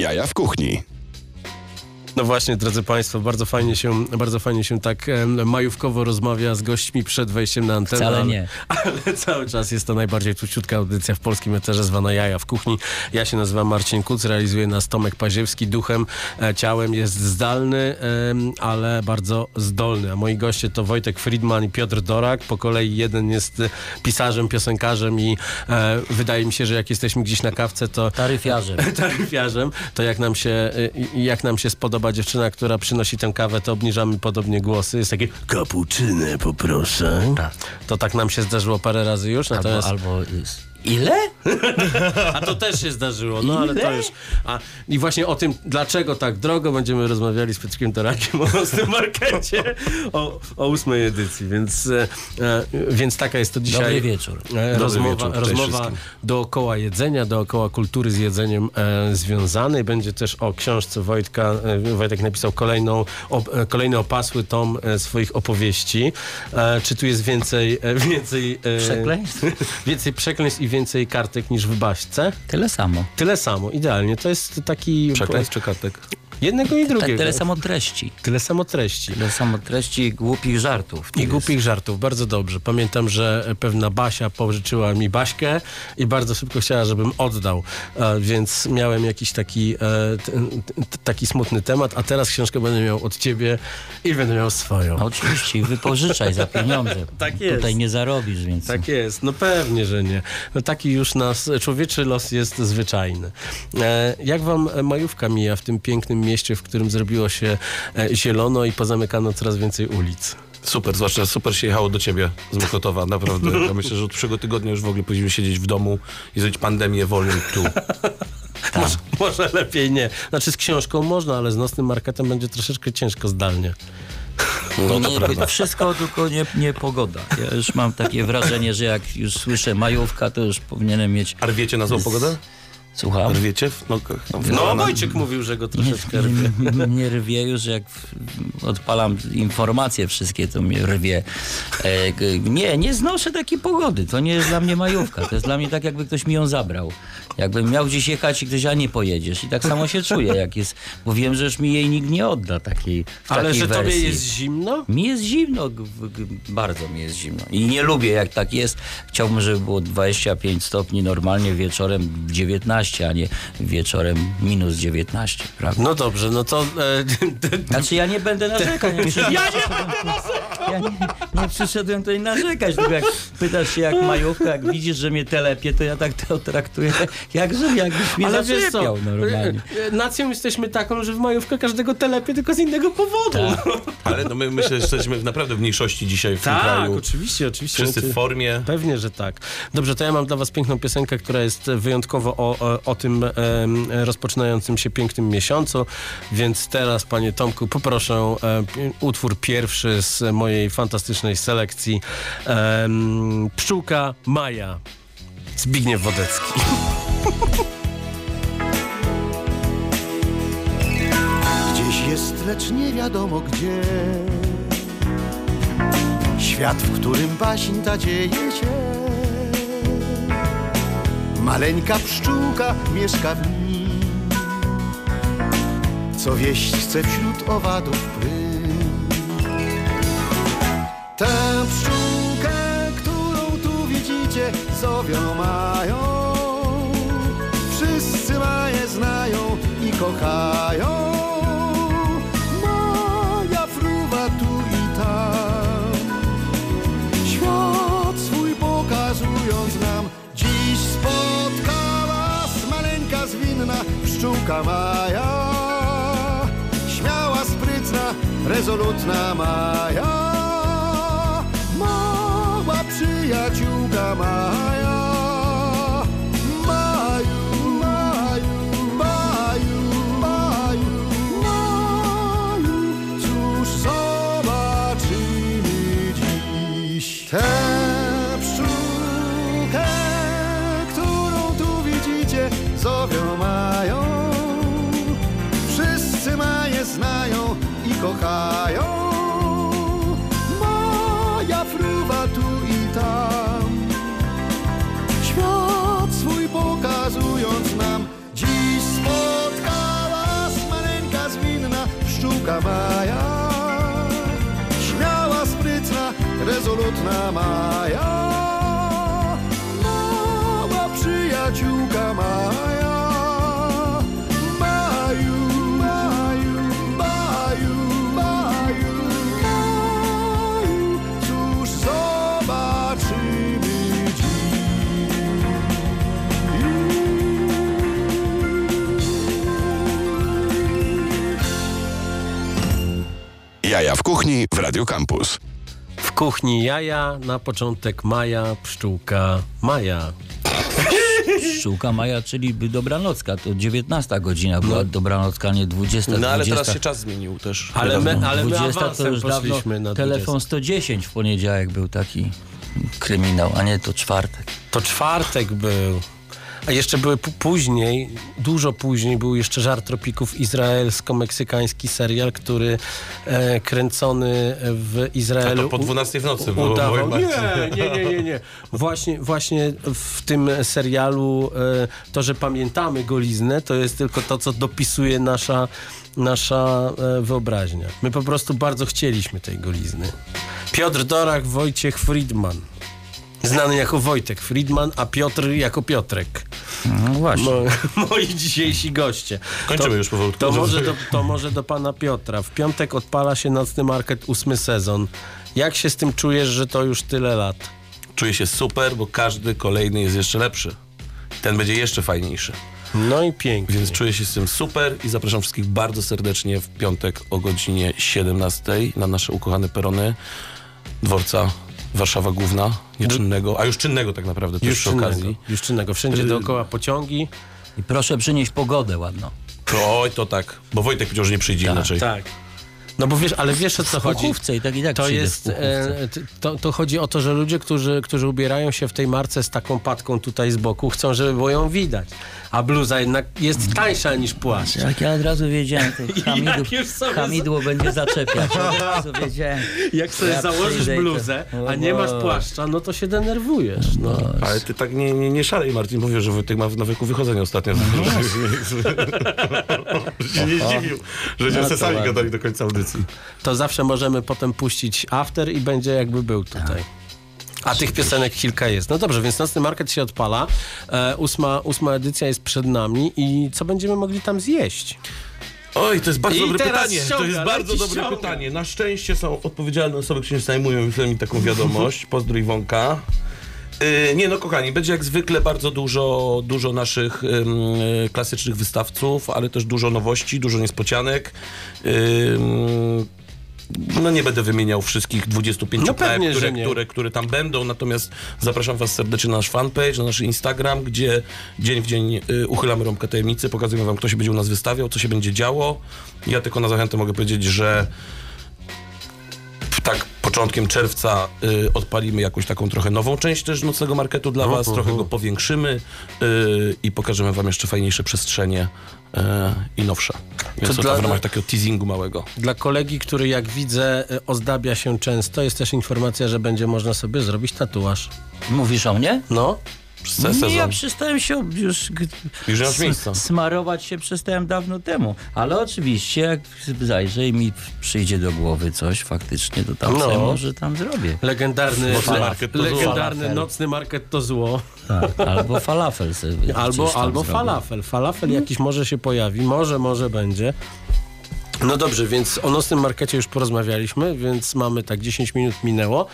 Jaja w kuchni. No właśnie, drodzy Państwo, bardzo fajnie się, bardzo fajnie się tak majówkowo rozmawia z gośćmi przed wejściem na antenę. Wcale ale- nie. Ale cały czas jest to najbardziej tuciutka audycja w polskim eterze zwana Jaja w kuchni. Ja się nazywam Marcin Kuc, realizuję nas Tomek Paziewski. Duchem, e, ciałem jest zdalny, ale bardzo zdolny. A moi goście to Wojtek Friedman i Piotr Dorak. Po kolei jeden jest e, pisarzem, piosenkarzem i e, wydaje mi się, że jak jesteśmy gdzieś na kawce, to Taryfiarzem. taryfiarzem, to jak nam się, jak nam się spodoba dziewczyna, która przynosi tę kawę, to obniżamy podobnie głosy. Jest takie kapuczynę poproszę. Tak. To tak nam się zdarzyło parę razy już, Albo, natomiast... albo jest. Ile? A to też się zdarzyło, no ale to Ile? już... A, I właśnie o tym, dlaczego tak drogo, będziemy rozmawiali z Piotrkiem Torakiem o tym markecie o, o ósmej edycji, więc, e, e, więc taka jest to dzisiaj... Dobry wieczór. E, rozmowa wieczór, cześć rozmowa dookoła jedzenia, dookoła kultury z jedzeniem e, związanej. Będzie też o książce Wojtka. E, Wojtek napisał kolejną, op, kolejny opasły tom swoich opowieści. Czy tu jest więcej... Więcej e, Przekleństw? Więcej przekleństw i więcej kartek niż w Baśce? Tyle samo. Tyle samo, idealnie. To jest taki... Przekleństw czy kartek? Jednego i Tak, drugiego. tyle samo treści. Tyle samo treści. Tyle samo treści i głupich żartów. I głupich żartów, bardzo dobrze. Pamiętam, że pewna Basia pożyczyła mi Baśkę i bardzo szybko chciała, żebym oddał, e, więc miałem jakiś taki, e, taki smutny temat, a teraz książkę będę miał od ciebie i będę miał swoją. No, oczywiście, i wypożyczaj za pieniądze. Tak jest. Tutaj nie zarobisz, więc... Tak jest, no pewnie, że nie. No taki już nas, człowieczy los jest zwyczajny. E, jak wam majówka mija w tym pięknym mieście, w którym zrobiło się e, zielono i pozamykano coraz więcej ulic? Super, zwłaszcza super się jechało do ciebie z Mokotowa, naprawdę. Ja myślę, że od przyszłego tygodnia już w ogóle powinniśmy siedzieć w domu i zrobić pandemię wolną tu. Może, może lepiej nie. Znaczy z książką można, ale z nocnym marketem będzie troszeczkę ciężko zdalnie. No to nie. Wszystko, tylko nie, nie pogoda. Ja już mam takie wrażenie, że jak już słyszę majówka, to już powinienem mieć... A rwiecie na złą pogodę? Słucham? Rwiecie? w nogach? No, Wojciech mówił, że go troszeczkę rwie. Mnie rwie już, jak odpalam informacje wszystkie, to mnie rwie. E, nie, nie znoszę takiej pogody. To nie jest dla mnie majówka. To jest dla mnie tak, jakby ktoś mi ją zabrał. Jakbym miał gdzieś jechać i ktoś, a nie pojedziesz. I tak samo się czuję, jak jest, bo wiem, że już mi jej nikt nie odda takiej w Ale takiej że tobie wersji. jest zimno? Mi jest zimno, bardzo mi jest zimno. I nie lubię jak tak jest. Chciałbym, żeby było 25 stopni normalnie wieczorem 19, a nie wieczorem minus 19, prawda? No dobrze, no to... E, Znaczy ja nie będę narzekać. Ja, przyszedłem, ja nie będę narzekać! Ja nie, nie przyszedłem tutaj narzekać, tylko jak pytasz się jak majówka, jak widzisz, że mnie telepie, to ja tak to traktuję, jak, że jakbyś mnie ale wiesz co, zaczepiał normalnie. e, e, nacją jesteśmy taką, że w majówkę każdego telepie tylko z innego powodu. Ale no my myślę, że jesteśmy naprawdę w mniejszości dzisiaj w tym Tak, kraju. oczywiście, oczywiście. Wszyscy w formie. Pewnie, że tak. Dobrze, to ja mam dla was piękną piosenkę, która jest wyjątkowo o, o, tym em, rozpoczynającym się pięknym miesiącu, więc teraz, panie Tomku, poproszę e, utwór pierwszy z mojej fantastycznej selekcji. Em, Pszczółka Maja. Zbigniew Wodecki. Gdzieś jest, lecz nie wiadomo gdzie. Świat, w którym baśń ta dzieje się. Maleńka pszczółka mieszka w nim. Co wieść chce wśród owadów prym. Tę pszczółkę, którą tu widzicie, zowią mają. Wszyscy maje znają i kochają. Maja. Śmiała, sprytna, rezolutna Maja. Mała przyjaciółka Maja. Maja. Śmiała, sprytna, rezolutna Maja. Jaja w kuchni w Radio Campus. W kuchni jaja, na początek maja, pszczółka Maja. Pszczółka Maja, czyli by dobranocka. To 19 godzina była dobranocka, nie 20. No ale 20. teraz się czas zmienił też. Ale my, ale my 20 to awansem już dawno na telefon 20. 110 w poniedziałek był taki kryminał, a nie to czwartek. To czwartek był. A jeszcze były później, dużo później, był jeszcze Żar Tropików izraelsko-meksykański serial, który e, kręcony w Izraelu. A to po 12 w nocy było, udawał. Nie, nie, nie, nie, nie. Właśnie, właśnie w tym serialu e, to, że pamiętamy goliznę, to jest tylko to, co dopisuje nasza, nasza e, wyobraźnia. My po prostu bardzo chcieliśmy tej golizny. Piotr Dorak, Wojciech Friedman. Znany jako Wojtek Friedman, a Piotr jako Piotrek. No właśnie. Mo, moi dzisiejsi goście. Kończymy to, już powolutku. To może, do, to może do pana Piotra. W piątek odpala się nocny market, ósmy sezon. Jak się z tym czujesz, że to już tyle lat? Czuję się super, bo każdy kolejny jest jeszcze lepszy. Ten będzie jeszcze fajniejszy. No i pięknie. Więc czuję się z tym super i zapraszam wszystkich bardzo serdecznie w piątek o godzinie 17 na nasze ukochane perony dworca Warszawa Główna, nieczynnego, a już czynnego tak naprawdę też już przy czynnego, okazji. już czynnego. Wszędzie dookoła pociągi. I proszę przynieść pogodę ładną. To, oj, to tak, bo Wojtek powiedział, że nie przyjdzie inaczej. Tak. No bo wiesz, ale wiesz o co W chodzi? i tak i tak To jest, e, to, to chodzi o to, że ludzie, którzy, którzy ubierają się w tej marce z taką patką tutaj z boku, chcą, żeby było ją widać. A bluza jednak jest tańsza niż płaszcz. Jak ja od razu wiedziałem, to sobie hamidło będzie zaczepiać. Od razu wiedziałem. Jak sobie Ja założysz bluzę, a nie masz płaszcza, no to się denerwujesz. No. Ale ty tak nie, nie, nie szalej, Marcin. Mówię, że Wojtek ma w nawyku wychodzenia ostatnio. Że się nie zdziwił, że No sami gadali do końca audycji. To zawsze możemy potem puścić after i będzie jakby był tutaj. A tych piosenek kilka jest. No dobrze, więc nocny market się odpala. E, ósma, ósma edycja jest przed nami i co będziemy mogli tam zjeść? Oj, to jest bardzo I dobre teraz pytanie. to ściąga, jest bardzo leci dobre ściąga. pytanie. Na szczęście są odpowiedzialne osoby, które się zajmują i mi taką wiadomość. Pozdro Iwonka. Yy, nie no, kochani, będzie jak zwykle bardzo dużo, dużo naszych ym, y, klasycznych wystawców, ale też dużo nowości, dużo niespodzianek. Ym, no nie będę wymieniał wszystkich 25 No knajp, pewnie, które, które, które tam będą, natomiast zapraszam was serdecznie na nasz fanpage, na nasz Instagram, gdzie dzień w dzień y, uchylamy rąbkę tajemnicy, pokazujemy wam, kto się będzie u nas wystawiał, co się będzie działo. Ja tylko na zachętę mogę powiedzieć, że tak początkiem czerwca y, odpalimy jakąś taką trochę nową część też nocnego marketu dla was, trochę go powiększymy y, i pokażemy wam jeszcze fajniejsze przestrzenie y, i nowsze. Więc to, dla- to w ramach takiego teasingu małego. Dla kolegi, który jak widzę e, ozdabia się często, jest też informacja, że będzie można sobie zrobić tatuaż. Mówisz o mnie? No, Przez cały Nie, ja sezon. przestałem się już, Już s- miejsca. smarować się przestałem dawno temu. Ale oczywiście jak zajrzę i mi przyjdzie do głowy coś faktycznie, to tam No. sobie może tam zrobię. legendarny, Nocny market to zło. legendarny Falafel. nocny market to zło. Tak. Albo falafel sobie Albo, albo zrobię. falafel. Falafel jakiś może się pojawi, może, może będzie. No dobrze, więc o nocnym markecie już porozmawialiśmy, więc mamy tak 10 minut minęło.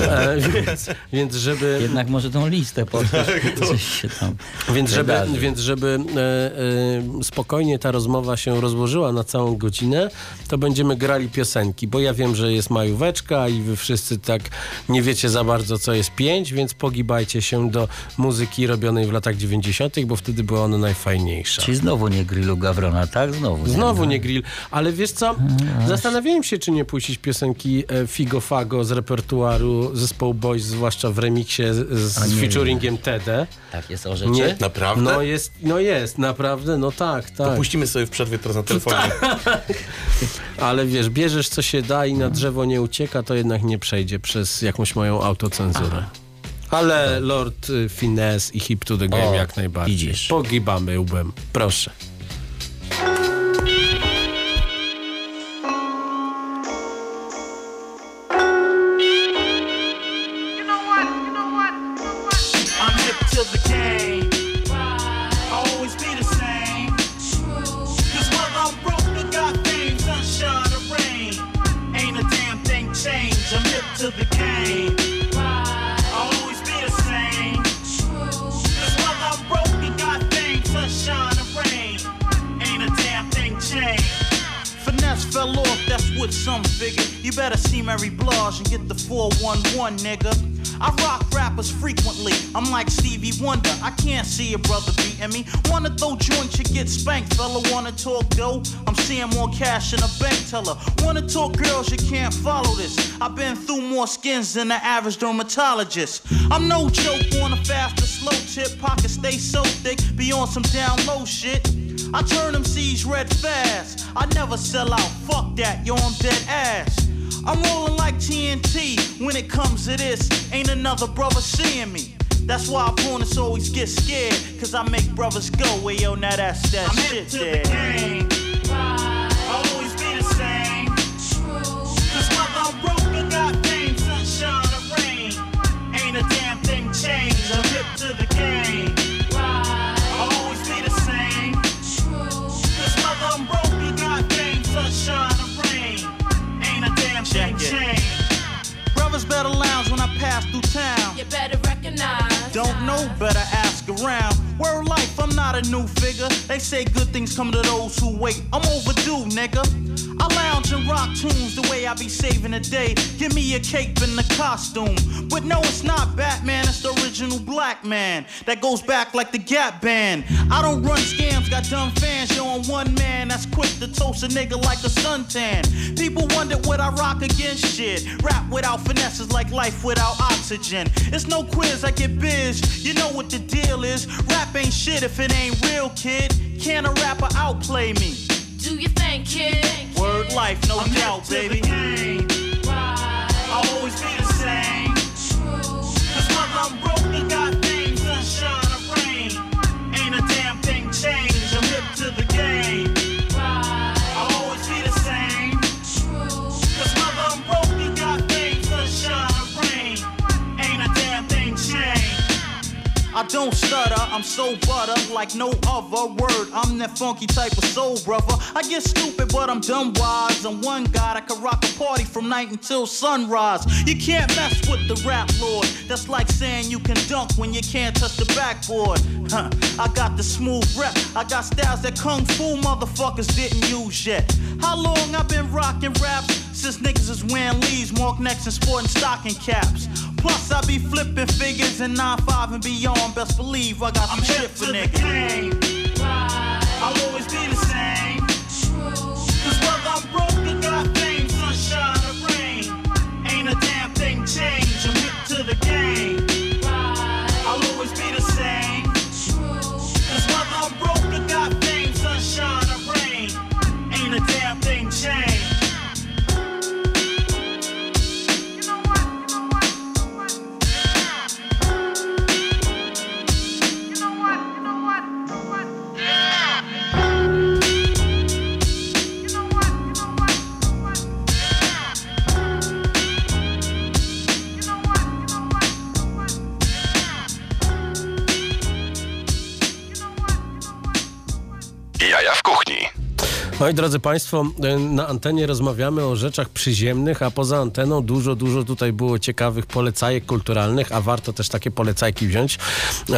E, więc, więc żeby. Jednak może tą listę poszło, coś się tam Więc żeby, wydarzy. więc żeby e, e, spokojnie ta rozmowa się rozłożyła na całą godzinę, to będziemy grali piosenki, bo ja wiem, że jest majóweczka i wy wszyscy tak nie wiecie za bardzo, co jest pięć, więc pogibajcie się do muzyki robionej w latach 90., bo wtedy była ona najfajniejsza. Czyli znowu nie grillu Gawrona, tak? Znowu. Znowu nie grill, ale wiesz co? Zastanawiałem się, czy nie puścić piosenki e, Figo Fago z repertuaru zespołu Boys, zwłaszcza w remiksie z, z featuringiem TD. Tak jest o rzeczy? Nie? Naprawdę? No jest, no jest, naprawdę, no tak, tak. Puścimy sobie w przerwie teraz na telefonie. Ale wiesz, bierzesz co się da i na drzewo nie ucieka, to jednak nie przejdzie przez jakąś moją autocenzurę. Ale Lord y, Finesse i Hip to the Game O, jak najbardziej. widzisz. Pogibamy łbem. Proszę. You better see Mary Blige and get the 411, nigga. I rock rappers frequently. I'm like Stevie Wonder. I can't see a brother beating me. Wanna throw joints, you get spanked. Fella wanna talk dough? I'm seeing more cash in a bank teller. Wanna talk girls, you can't follow this. I've been through more skins than the average dermatologist. I'm no joke on a fast or slow tip. Pockets stay so thick, be on some down low shit. I turn them C's red fast. I never sell out. Fuck that, yo, I'm dead ass. I'm rolling like TNT when it comes to this. Ain't another brother seeing me. That's why opponents always get scared. Cause I make brothers go, well, yo, now that's that I'm shit there. You better recognize. Don't know, better ask around. Word life, I'm not a new figure. They say good things come to those who wait. I'm overdue, nigga. Lounge and rock tunes the way I be saving the day. Give me a cape and a costume. But no, it's not Batman, it's the original black man. That goes back like the Gap Band. I don't run scams, got dumb fans. I'm one man that's quick to toast a nigga like a suntan. People wonder what I rock against shit. Rap without finesse is like life without oxygen. It's no quiz, I get biz. You know what the deal is. Rap ain't shit if it ain't real, kid. Can a rapper outplay me? Do you think, kid? Word life, no I'm doubt, baby. game. I'll always be the same. I don't stutter, I'm so butter like no other word. I'm that funky type of soul brother. I get stupid, but I'm dumb wise. I'm one god, I can rock a party from night until sunrise. You can't mess with the rap lord. That's like saying you can dunk when you can't touch the backboard. Huh. I got the smooth rep, I got styles that kung fu motherfuckers didn't use yet. How long I been rocking raps? Since niggas is wearing leaves, mark necks, and sporting stocking caps. Plus, I be flipping figures in 9-5 and beyond. Best believe I got some I'm shit for niggas. game. I'll always be the same. Moi drodzy Państwo, y, na antenie rozmawiamy o rzeczach przyziemnych, a poza anteną dużo, dużo tutaj było ciekawych polecajek kulturalnych, a warto też takie polecajki wziąć.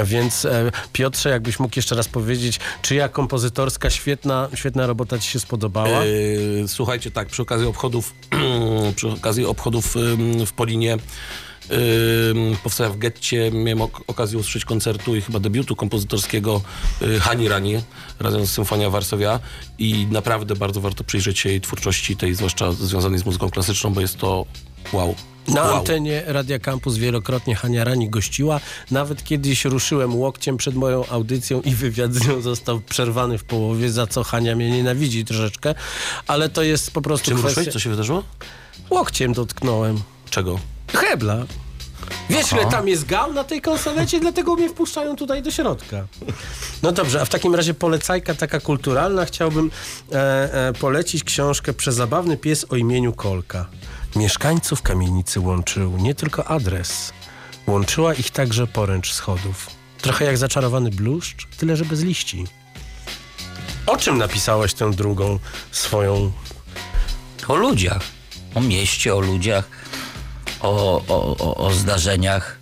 Więc e, Piotrze, jakbyś mógł jeszcze raz powiedzieć, czyja kompozytorska świetna, świetna robota Ci się spodobała? Yy, słuchajcie, tak, przy okazji obchodów, przy okazji obchodów w Polinie powstała w getcie, miałem ok- okazję usłyszeć koncertu i chyba debiutu kompozytorskiego y, Hani Rani razem z Symfonia Warszawia i naprawdę bardzo warto przyjrzeć się jej twórczości, tej zwłaszcza związanej z muzyką klasyczną, bo jest to wow. Na wow. antenie Radia Campus wielokrotnie Hania Rani gościła. Nawet kiedyś ruszyłem łokciem przed moją audycją i wywiad z nią został przerwany w połowie, za co Hania mnie nienawidzi troszeczkę. Ale to jest po prostu Czym kwestia... ruszyłeś? Co się wydarzyło? Łokciem dotknąłem. Czego? Hebla. Wiesz, ile tam jest gał na tej konsolecie, dlatego mnie wpuszczają tutaj do środka. No dobrze, a w takim razie polecajka taka kulturalna. Chciałbym e, e, polecić książkę Przezabawny pies o imieniu Kolka. Mieszkańców kamienicy łączył nie tylko adres. Łączyła ich także poręcz schodów. Trochę jak zaczarowany bluszcz, tyle że bez liści. O czym napisałaś tę drugą swoją... O ludziach. O mieście, o ludziach, o, o, o, o zdarzeniach,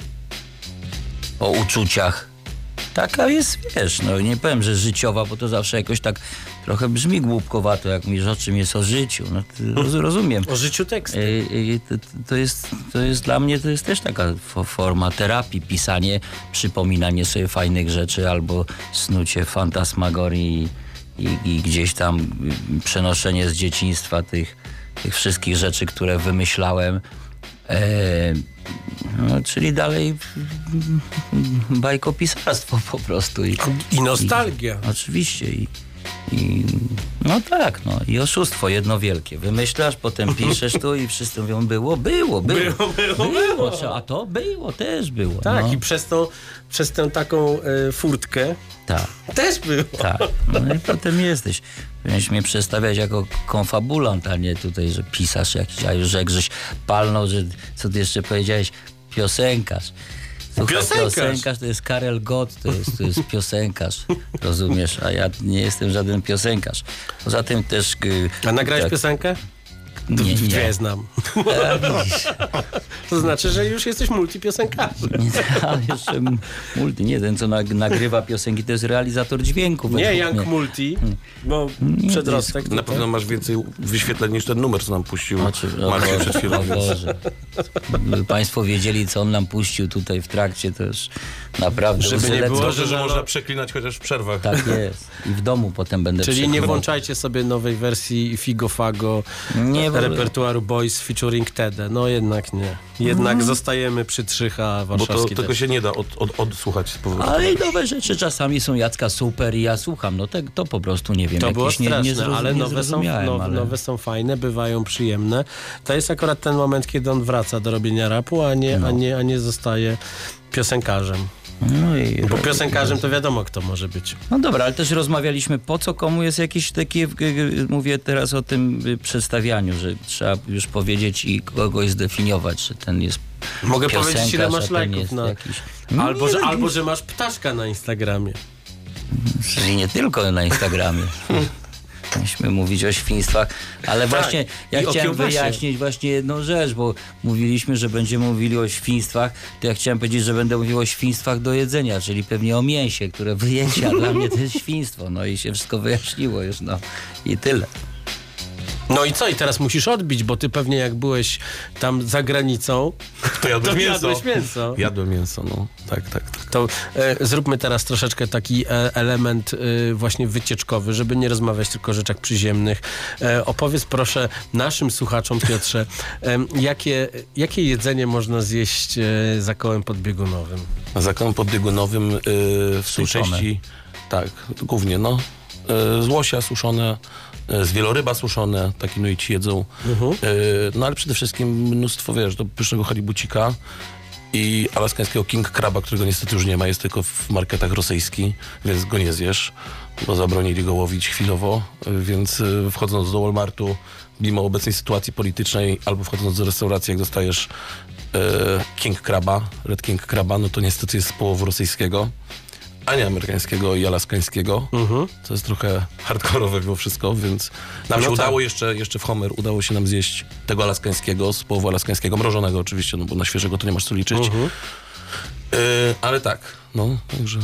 o uczuciach. Taka jest, wiesz, no nie powiem, że życiowa, bo to zawsze jakoś tak trochę brzmi głupkowato, jak mówisz o czym jest o życiu. No, roz- rozumiem. O życiu teksty. Y, y, to, to, jest, to jest dla mnie to jest też taka fo- forma terapii, pisanie, przypominanie sobie fajnych rzeczy albo snucie fantasmagorii i, i gdzieś tam y, przenoszenie z dzieciństwa tych, tych wszystkich rzeczy, które wymyślałem. E, no, czyli dalej bajkopisarstwo po prostu. I, I nostalgia. Oczywiście. I, i, no tak, no i oszustwo jedno wielkie. Wymyślasz, potem piszesz tu i wszyscy mówią, było, było, było. Było, było, było. Co, A to było, też było. Tak, no, i przez, to, przez tę taką e, furtkę tak, też było. tak. No i potem jesteś. Powinieneś mnie przedstawiać jako konfabulant, a nie tutaj, że pisarz jakiś, a już jak żeś palnął, że co ty jeszcze powiedziałeś, piosenkarz. Słuchaj, Piosenkarz. piosenkarz to jest Karel Gott, to jest, to jest piosenkarz, rozumiesz? A ja nie jestem żaden piosenkarz. Poza tym też... y, A nagrałeś tak, piosenkę? Nie, nie. Dwie znam. A, widzisz. To znaczy, że już jesteś multipiosenkarzem. Nie, ale jeszcze multi, nie ten, co nag, nagrywa piosenki, to jest realizator dźwięku. Nie, Young mnie. Multi, bo Nie, przedrostek. Na pewno masz więcej wyświetleń niż ten numer, co nam puścił Marcin przed chwilą. Gdyby Państwo wiedzieli, co on nam puścił tutaj w trakcie, to już naprawdę Żeby nie było, Dobrze, że no- można przeklinać chociaż w przerwach. Tak jest. I w domu potem będę Czyli nie przeklinał. włączajcie sobie nowej wersji Figo Fago Nie, repertuaru Boys featuring Tede. No jednak nie. Jednak zostajemy przy 3H Bo to, tego się nie da od, od, odsłuchać z powrotem. Ale i nowe rzeczy czasami są Jacka super i ja słucham. No te, to po prostu nie wiem. To było nie, straszne, nie zrozum- ale nie nowe są, nowe, ale... nowe są fajne, bywają przyjemne. To jest akurat ten moment, kiedy on wraca do robienia rapu, a nie, a nie, a nie zostaje piosenkarzem. No, i... Bo piosenkarzem to wiadomo, kto może być. no dobra, ale też rozmawialiśmy, po co komu jest jakieś takie, g- g- mówię teraz o tym y, przedstawianiu, że trzeba już powiedzieć i kogoś zdefiniować, że ten jest Mogę powiedzieć, ile masz lajków na... jakiś... Albo, Nie, że, no, albo, że masz ptaszka na Instagramie. Czyli nie tylko na Instagramie. Myśmy mówić o świństwach, ale właśnie ja chciałem wyjaśnić właśnie jedną rzecz, bo mówiliśmy, że będziemy mówili o świństwach, to ja chciałem powiedzieć, że będę mówił o świństwach do jedzenia, czyli pewnie o mięsie, które wyjęcie, a dla mnie to jest świństwo. No i się wszystko wyjaśniło już, no i tyle. No i co? I teraz musisz odbić, bo ty pewnie jak byłeś tam za granicą, To jadłeś to mięso. jadłeś mięso. Jadłem mięso, no. Tak, tak, tak. To e, zróbmy teraz troszeczkę taki e, element e, właśnie wycieczkowy, żeby nie rozmawiać tylko o rzeczach przyziemnych. E, opowiedz proszę naszym słuchaczom, Piotrze, e, jakie, jakie jedzenie można zjeść e, za kołem podbiegunowym? Na zakonem podbiegunowym w tej Suszone. części, tak, głównie, no. Yy, z łosia suszone, yy, z wieloryba suszone, taki no i ci jedzą. Yy, no ale przede wszystkim mnóstwo, wiesz, do pysznego halibucika i alaskańskiego king craba, którego niestety już nie ma, jest tylko w marketach rosyjski, więc go nie zjesz, bo zabronili go łowić chwilowo, więc wchodząc do Walmartu, mimo obecnej sytuacji politycznej, albo wchodząc do restauracji, jak dostajesz king craba, red king craba, no to niestety jest z połowu rosyjskiego, a nie amerykańskiego i alaskańskiego. To jest trochę hardkorowe było wszystko, więc nam No się tak. udało jeszcze, jeszcze w Homer, udało się nam zjeść tego alaskańskiego, z połowu alaskańskiego, mrożonego oczywiście, no bo na świeżego to nie masz co liczyć. Yy, ale tak, no, także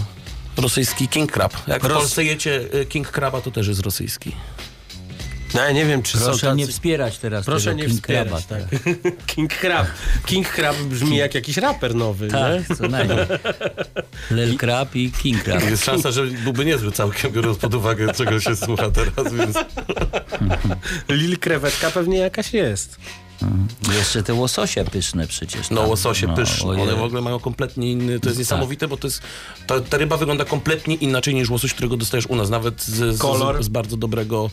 rosyjski king crab. Jak w Ros- Polsce jecie y, king craba, to też jest rosyjski. No ja nie wiem, czy są Proszę tacy... nie wspierać teraz Proszę tego nie King wspierać, Craba, tak. King Crab. King Crab brzmi jak jakiś raper nowy, nie? Tak, co najmniej. Lil Crab i King Crab. Jest szansa, że byłby niezły całkiem, biorąc pod uwagę, czego się słucha teraz, więc... Lil krewetka pewnie jakaś jest. Jeszcze te łososie pyszne przecież. No tam. łososie No, pyszne, ojej. one w ogóle mają kompletnie inny, to jest niesamowite, bo to jest, ta, ta ryba wygląda kompletnie inaczej niż łosoś, którego dostajesz u nas, nawet z, z, z, z bardzo dobrego,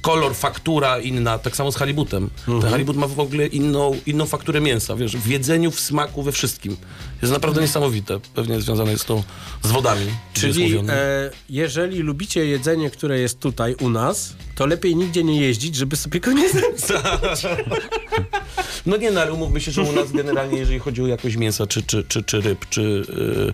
kolor, faktura inna, tak samo z halibutem. Ten halibut ma w ogóle inną, inną fakturę mięsa, wiesz, w jedzeniu, w smaku, we wszystkim. Jest naprawdę niesamowite, pewnie związane jest to z wodami. Czyli e, jeżeli lubicie jedzenie, które jest tutaj u nas, to lepiej nigdzie nie jeździć, żeby sobie go nie zepsuć. No nie, no ale umówmy się, że u nas generalnie, jeżeli chodzi o jakość mięsa, czy, czy, czy, czy ryb, czy yy,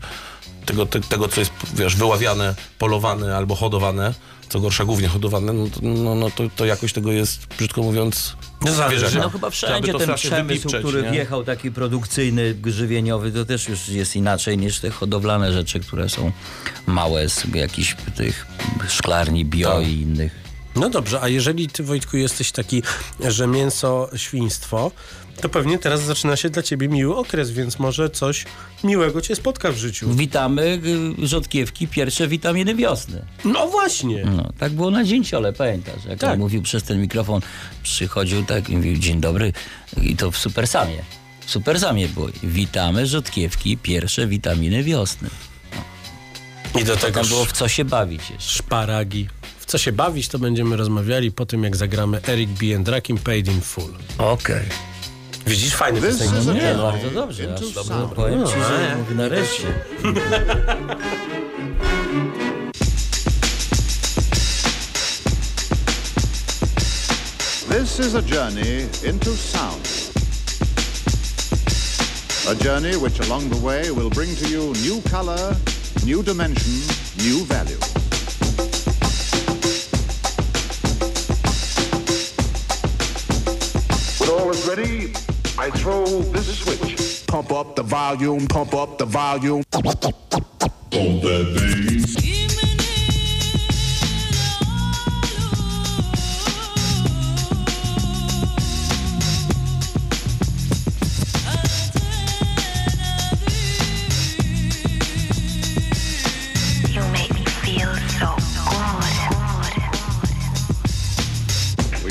tego, te, tego, co jest, wiesz, wyławiane, polowane albo hodowane, co gorsza, głównie hodowane, no, to, no, no to, to jakość tego jest, brzydko mówiąc, No zależy. No chyba wszędzie ten przemysł, który nie? wjechał taki produkcyjny, żywieniowy, to też już jest inaczej niż te hodowlane rzeczy, które są małe z jakichś tych szklarni bio Tak. i innych. No dobrze, a jeżeli ty Wojtku jesteś taki, że mięso, świństwo, to pewnie teraz zaczyna się dla ciebie miły okres, więc może coś miłego cię spotka w życiu. Witamy y, rzodkiewki, pierwsze witaminy wiosny. No właśnie. No, tak było na dzięciole, pamiętasz? Jak Tak. on mówił przez ten mikrofon, przychodził tak i mówił dzień dobry i to w Super Samie. W Super Samie było. Witamy rzodkiewki, pierwsze witaminy wiosny. I do tego tam było w co się bawić jeszcze. szparagi. W co się bawić, to będziemy rozmawiali po tym, jak zagramy Eric B. and Rakim Paid in Full. Okej. Widzisz, fajny piosenka. a Nie, bardzo dobrze. Aż, sound. no, powiem ci, No, że e, mówię nareszcie. This is a journey into sound. A journey which along the way will bring to you new color, new dimension, new value. When all is ready, I throw this switch. Pump up the volume, pump up the volume. You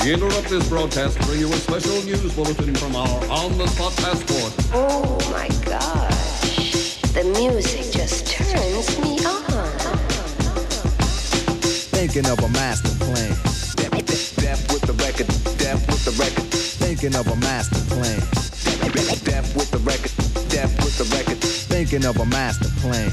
We interrupt this broadcast to bring you a special news bulletin from our on-the-spot passport. Oh my gosh. The music just turns me on. Thinking of a master plan. Death with the record, death with the record. Thinking of a master plan. Death with the record, death with the record. Thinking of a master plan.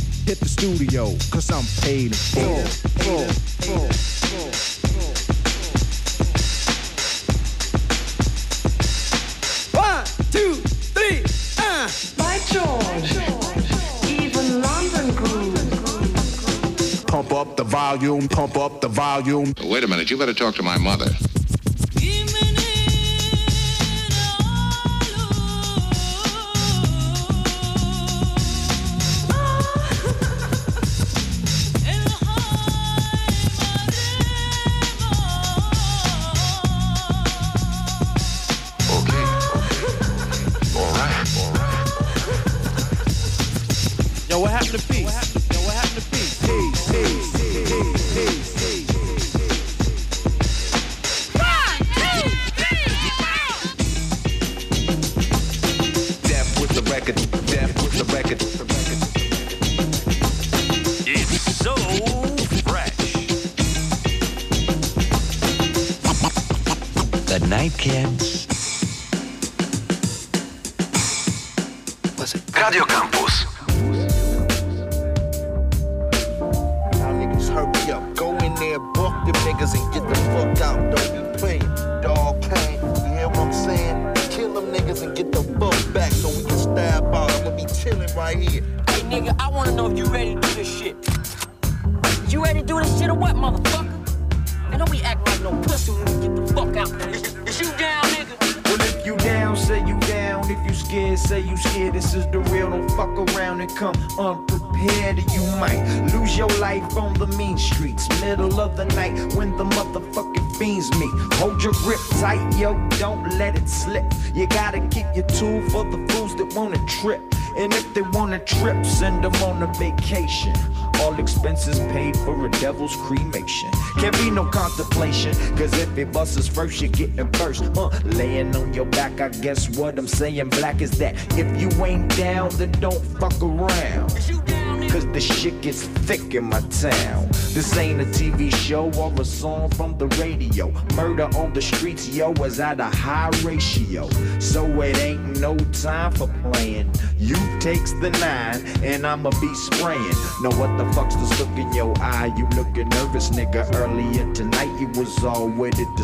Hit the studio, cause I'm paid in full. full, full, full. One, two, three, uh. By George. Even London groove. Pump up the volume, pump up the volume. Wait a minute, you better talk to my mother. You gotta keep your tool for the fools that wanna trip. And if they wanna trip, send them on a vacation. all expenses paid for a devil's cremation. Can't be no contemplation, cause if it busts us first, you're getting first. Uh, laying on your back, I guess what I'm saying black is that if you ain't down, then don't fuck around. The shit gets thick in my town. This ain't a TV show or a song from the radio. Murder on the streets, yo, is at a high ratio. So it ain't no time for playing. You takes the nine, and I'ma be spraying. Know what the fuck's this look in your eye? You looking nervous, nigga. Earlier tonight, you was all wet at the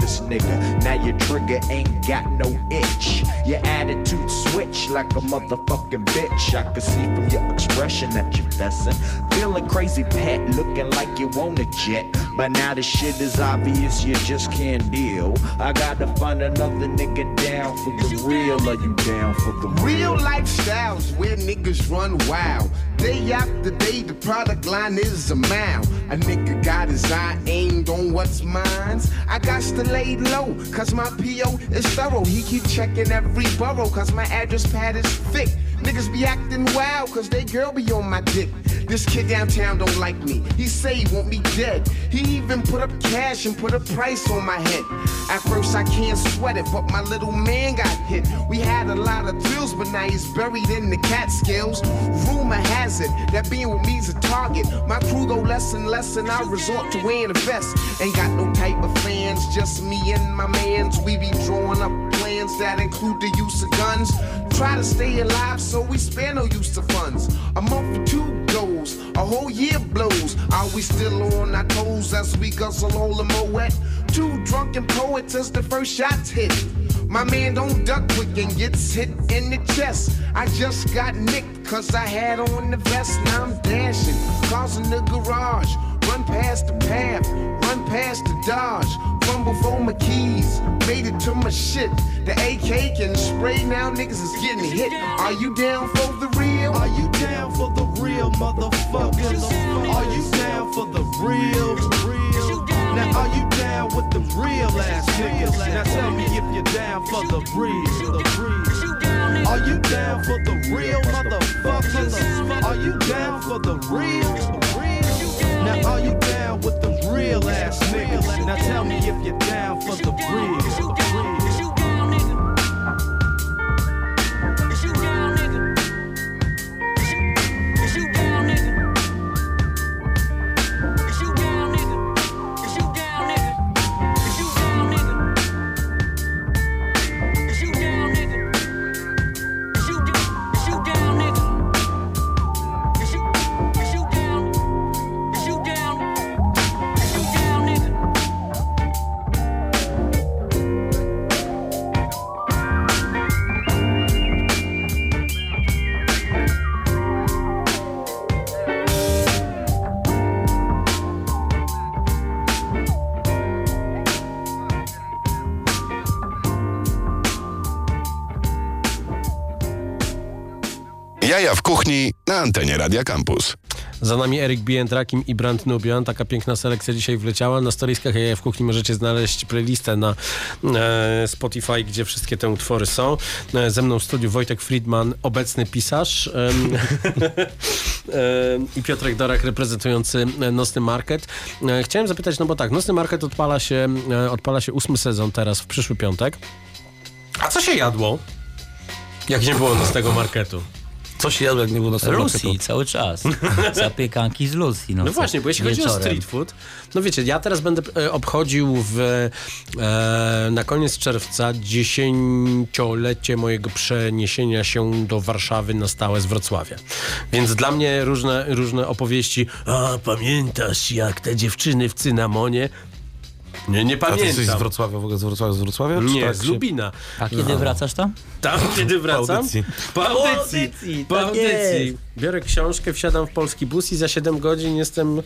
this nigga. Now your trigger ain't got no itch. Your attitude switch like a motherfucking bitch. I can see from your expression that you're fessing. Feeling crazy, pet, looking like you want a jet. But now the shit is obvious, you just can't deal. I gotta find another nigga down for the real. Are you down for the Real lifestyles where niggas run wild. Day after day, the product line is a mile. A nigga got his eye aimed on what's mine. I got to lay low, cause my PO is thorough. He keep checking every borough, cause my address pad is thick. Niggas be acting wild, cause they girl be on my dick. This kid downtown don't like me. He say he want me dead. He even put up cash and put a price on my head. At first I can't sweat it, but my little man got hit. We had a lot of thrills, but now he's buried in the cat Catskills. Rumor has it that being with me's a target. My crew go less and less, and I resort to wearing a vest. Ain't got no type of fans, just me and my mans. We be drawing up plans that include the use of guns. Try to stay alive, so we spare no use of funds. A month or two goes, a whole year blows. Are we still on our toes as we guzzle all the moet? Two drunken poets as the first shots hit. My man don't duck quick and gets hit in the chest. I just got nicked cause I had on the vest. Now I'm dashing, causing the garage. Run past the path, run past the dodge. Fumble for my keys, made it to my shit. The AK can spray now, niggas is getting hit. Are you down for the real? Are you down for the real, motherfuckers? Are you down for the real? real? Now are you down with the real ass niggas? Now tell me if you're down for the real. The real. Are you down for the real, motherfuckers? Are you down for the real? Now are you down with the real ass niggas? Now tell me if you're down for the real. Kuchni na antenie Radia Campus. Za nami Erik Bientrakim i Brand Nubian. Taka piękna selekcja dzisiaj wleciała. Na storyskach Jaja w kuchni możecie znaleźć playlistę na e, Spotify, gdzie wszystkie te utwory są. E, ze mną w studiu Wojtek Friedman, obecny pisarz e, i Piotrek Dorak reprezentujący Nocny Market. E, chciałem zapytać, no bo tak, Nocny Market odpala się, e, odpala się ósmy sezon teraz w przyszły piątek. A co się jadło? Jak nie było Nocnego Marketu? Co się jadło, jak nie było na Lucy cały czas. Zapiekanki z Lucy. No, No właśnie, bo jeśli chodzi o street food, no wiecie, ja teraz będę e, obchodził w, e, na koniec czerwca dziesięciolecie mojego przeniesienia się do Warszawy na stałe z Wrocławia. Więc dla mnie różne, różne opowieści, a pamiętasz jak te dziewczyny w cynamonie? Nie, nie A ty pamiętam. jesteś z Wrocławia, w ogóle z Wrocławia, z Wrocławia? czy Nie, tak z się- Lubina. A kiedy wracasz tam? Tam, kiedy wracam? audycji. Po audycji. audycji, Po tak audycji. jest. Biorę książkę, wsiadam w polski bus i za 7 godzin jestem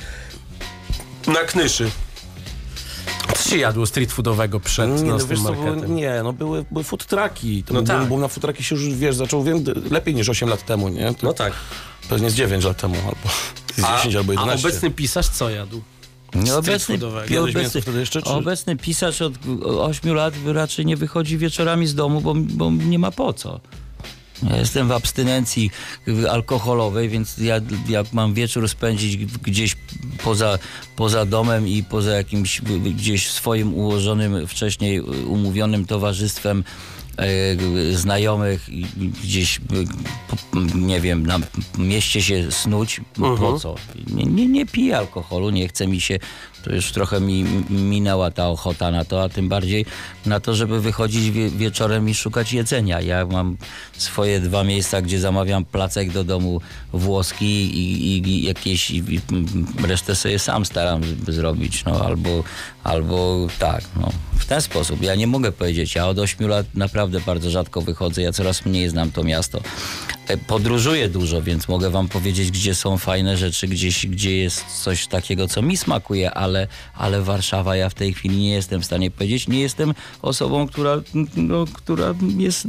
na Knyszy. Co się jadło street foodowego przed Nie, no nocnym wiesz co, były, marketem? nie, no były, były food trucki. To No tak. tak. Bo na food trucki się już, wiesz, zaczął wiem, d- lepiej niż 8 lat temu, nie? To No tak. Pewnie z 9 lat temu, albo z 10 albo A 11. obecny pisarz co jadł? Obecny, obecny, jeszcze, czy- obecny pisarz od 8 lat raczej nie wychodzi wieczorami z domu, bo, bo nie ma po co. Ja jestem w abstynencji alkoholowej, więc ja jak mam wieczór spędzić gdzieś poza, poza domem i poza jakimś gdzieś swoim ułożonym, wcześniej y, umówionym towarzystwem znajomych i i gdzieś, po- nie wiem, na mieście się snuć, po Mhm. co? Nie, nie, nie piję alkoholu, nie chce mi się, to już trochę mi minęła ta ochota na to, a tym bardziej na to, żeby wychodzić wie, wieczorem i szukać jedzenia. Ja mam swoje dwa miejsca, gdzie zamawiam placek do domu włoski i, i, i jakieś, i, mm, resztę sobie sam staram zrobić, no albo, albo tak, no. W ten sposób. Ja nie mogę powiedzieć, ja od 8 lat naprawdę bardzo rzadko wychodzę, ja coraz mniej znam to miasto. E, Podróżuję dużo, więc mogę wam powiedzieć, gdzie są fajne rzeczy, gdzieś, gdzie jest coś takiego, co mi smakuje, ale, ale Warszawa ja w tej chwili nie jestem w stanie powiedzieć. Nie jestem osobą, która, no, która jest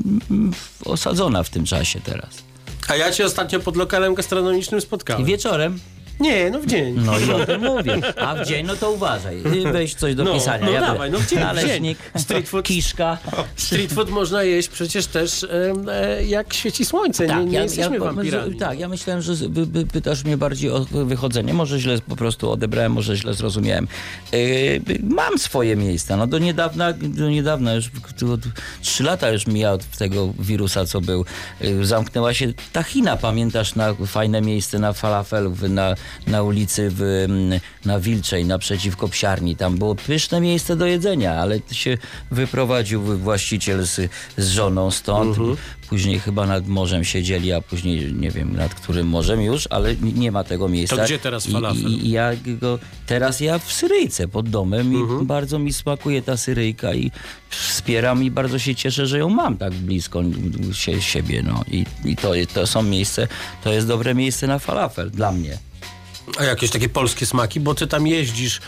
osadzona w tym czasie teraz. A ja cię ostatnio pod lokalem gastronomicznym spotkałem. Wieczorem? Nie, no w dzień. No i o tym mówię. A w dzień, no to uważaj. Weź coś do No, pisania. no Ja dawaj, no w dzień, Naleśnik, Street food. kiszka. Street food można jeść przecież też e, jak świeci słońce. nie nie jesteśmy wampirami. Tak, ja myślałem, że by, by, pytasz mnie bardziej o wychodzenie. Może źle po prostu odebrałem, może źle zrozumiałem. Yy, mam swoje miejsca. No do niedawna, do niedawna już trzy lata już mija od tego wirusa, co był. Zamknęła się ta China, pamiętasz, na fajne miejsce na falafel na, na ulicy w, na Wilczej, naprzeciwko psiarni. Tam było pyszne miejsce do jedzenia, ale się wyprowadził właściciel z, z żoną stąd. Później chyba nad morzem siedzieli, a później nie wiem nad którym morzem już, ale nie ma tego miejsca. To gdzie teraz falafel? I, i ja go, teraz ja w Syryjce pod domem i bardzo mi smakuje ta Syryjka i wspieram i bardzo się cieszę, że ją mam tak blisko sie, siebie. No. I, i to, to są miejsce, to jest dobre miejsce na falafel dla mnie. A jakieś takie polskie smaki, bo ty tam jeździsz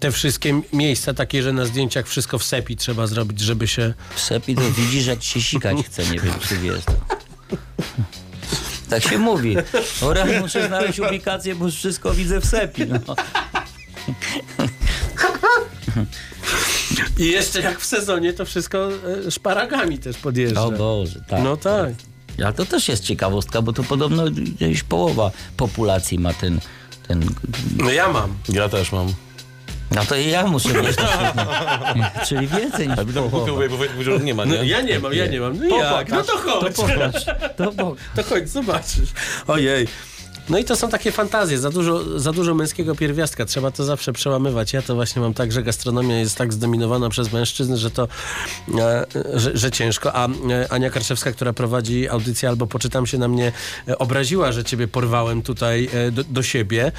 te wszystkie miejsca takie, że na zdjęciach wszystko w sepi trzeba zrobić, żeby się... W sepi to widzisz, jak się sikać chce, nie wiem, czy wiesz to. Tak się mówi. Ora, muszę znaleźć ubikację, bo już wszystko widzę w sepi. No. I jeszcze jak w sezonie to wszystko e, szparagami też podjeżdża. O Boże, tak. No tak. Ale to też jest ciekawostka, bo to podobno gdzieś połowa populacji ma ten... ten... No ja mam. Ja też mam. No to i ja muszę mieć. Czyli więcej niż połowa. głupio, bo Wojtek powiedział, że nie ma, nie? No, ja nie mam, ja nie mam. No To jak? No to chodź. To pokaż. To pokaż. To chodź, zobaczysz. Ojej. No i to są takie fantazje, za dużo, za dużo męskiego pierwiastka, trzeba to zawsze przełamywać. Ja to właśnie mam tak, że gastronomia jest tak zdominowana przez mężczyzn, że to, e, że, że ciężko. A e, Ania Karczewska, która prowadzi audycję albo poczytam się na mnie, e, obraziła, że ciebie porwałem tutaj do, do siebie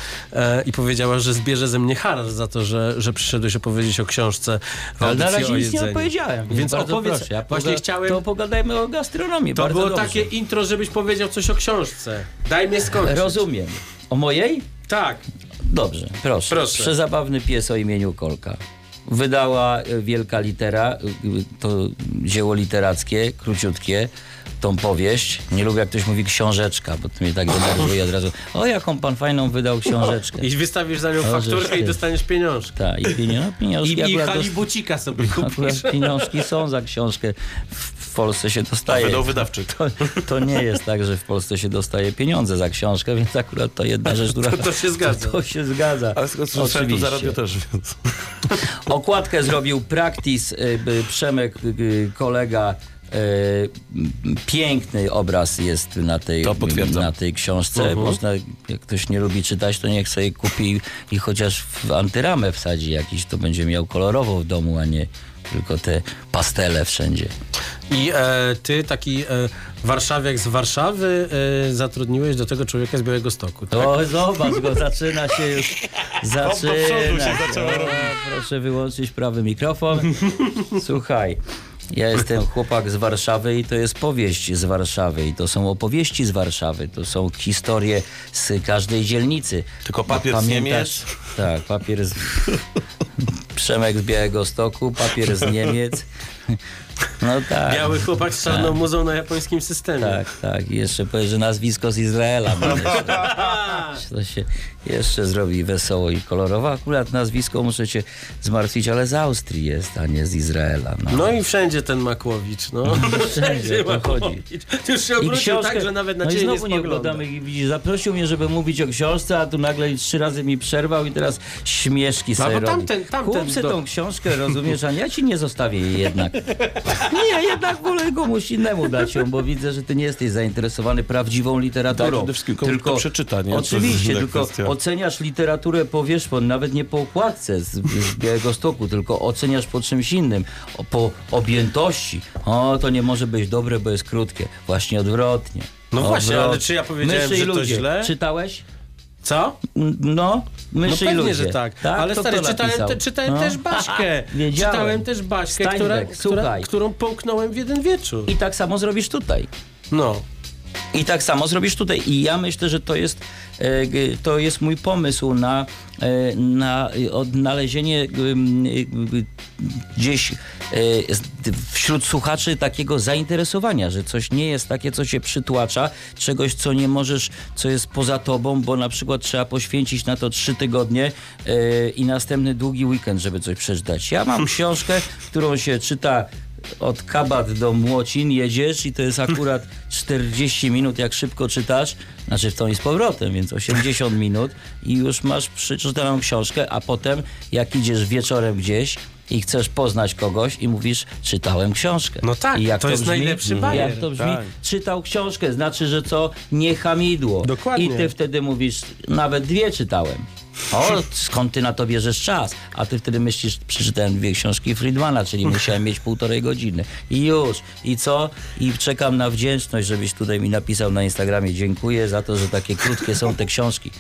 i powiedziała, że zbierze ze mnie haracz za to, że, że przyszedłeś opowiedzieć o książce w Ale na razie o nic nie opowiedziałem. Więc opowiedz, proszę. Ja właśnie chciałem... To pogadajmy o gastronomii. To było takie intro, żebyś powiedział coś o książce. Daj mnie skończyć. Rozumiem. O mojej? Tak. Dobrze, proszę. Proszę. Przezabawny pies o imieniu Kolka. Wydała e, wielka litera, e, to dzieło literackie, króciutkie, tą powieść. Nie lubię, jak ktoś mówi książeczka, bo to mnie tak denerwuje od razu. O, jaką pan fajną wydał książeczkę. I wystawisz za nią O, fakturkę i dostaniesz pieniążki. Tak, i pienio- pieniążki. I, i halibucika sobie kupisz. Akurat pieniążki są za książkę. W, w Polsce się dostaje. Wydał wydawczy. To, to nie jest tak, że w Polsce się dostaje pieniądze za książkę, więc akurat to jedna rzecz, która... To- to się zgadza. To, to się zgadza. Ale słyszałem, to za radio też, więc... Okładkę zrobił Practice, y, Przemek, y, y, kolega. Piękny obraz jest na tej, na tej książce. Mhm. Można, jak ktoś nie lubi czytać, to niech sobie kupi i chociaż w antyramę wsadzi jakiś, to będzie miał kolorowo w domu, a nie tylko te pastele wszędzie. I e, ty, taki e, warszawiak z Warszawy, e, zatrudniłeś do tego człowieka z Białego Stoku. Tak? O, zobacz go, zaczyna się już. Zaczyna. się O, proszę wyłączyć prawy mikrofon. Słuchaj. Ja jestem chłopak z Warszawy i to jest powieść z Warszawy i to są opowieści z Warszawy, to są historie z każdej dzielnicy. Tylko papier z Niemiec? Tak, papier z... Przemek z Białego Stoku, papier z Niemiec. No tak. Biały chłopak z czarną muzą na japońskim systemie. Tak, tak. I jeszcze powie, że nazwisko z Izraela. bo jeszcze, to się jeszcze zrobi wesoło i kolorowo. Akurat nazwisko muszę cię zmartwić, ale z Austrii jest, a nie z Izraela. No, No i wszędzie ten Makłowicz, no. Wszędzie to chodzi. Już się obrócił tak, że nawet na no i ciebie nie znowu nie oglądamy. I zaprosił mnie, żeby mówić o książce, a tu nagle trzy razy mi przerwał i teraz śmieszki No, sobie bo robi. tamten- tamten Kup do- tą książkę, rozumiesz, a ja ci nie zostawię jej jednak. Nie, jednak wolę komuś innemu dać ją, bo widzę, że ty nie jesteś zainteresowany prawdziwą literaturą. Tak, przede wszystkim komuś to przeczyta, nie? Oczywiście, tylko kwestia. oceniasz literaturę po wierzchu, nawet nie po okładce z, z Białego Stoku, tylko oceniasz po czymś innym, po objętości. O, to nie może być dobre, bo jest krótkie. Właśnie odwrotnie. No właśnie, ale czy ja powiedziałem, Myszy że to ludzie. źle? Czytałeś? Co? No, No myszy i pewnie, ludzie. że tak. Ale Kto stary, to czytałem, te, czytałem No. też Baśkę. Wiedziałem. Czytałem też Baśkę, która, którą połknąłem w jeden wieczór. I tak samo zrobisz tutaj. No. I tak samo zrobisz tutaj. I ja myślę, że to jest, e, to jest mój pomysł na, e, na odnalezienie gdzieś e, z- wśród słuchaczy takiego zainteresowania, że coś nie jest takie, co cię przytłacza, czegoś, co nie możesz, co jest poza tobą, bo na przykład trzeba poświęcić na to trzy tygodnie i następny długi weekend, żeby coś przeczytać. Ja mam książkę, którą się czyta od Kabat do Młocin jedziesz i to jest akurat 40 minut, jak szybko czytasz, znaczy w tą i z powrotem, więc 80 minut i już masz przeczytaną książkę, a potem jak idziesz wieczorem gdzieś i chcesz poznać kogoś i mówisz, czytałem książkę. No tak, I jak to jest brzmi? najlepszy bajer, Jak to brzmi? tak. Czytał książkę, znaczy, że co? Nie hamidło. Dokładnie. I ty wtedy mówisz, nawet dwie czytałem. O, skąd ty na to bierzesz czas? A ty wtedy myślisz, przeczytałem dwie książki Friedmana, czyli musiałem mieć półtorej godziny. I już. I co? I czekam na wdzięczność, żebyś tutaj mi napisał na Instagramie. Dziękuję za to, że takie krótkie są te książki.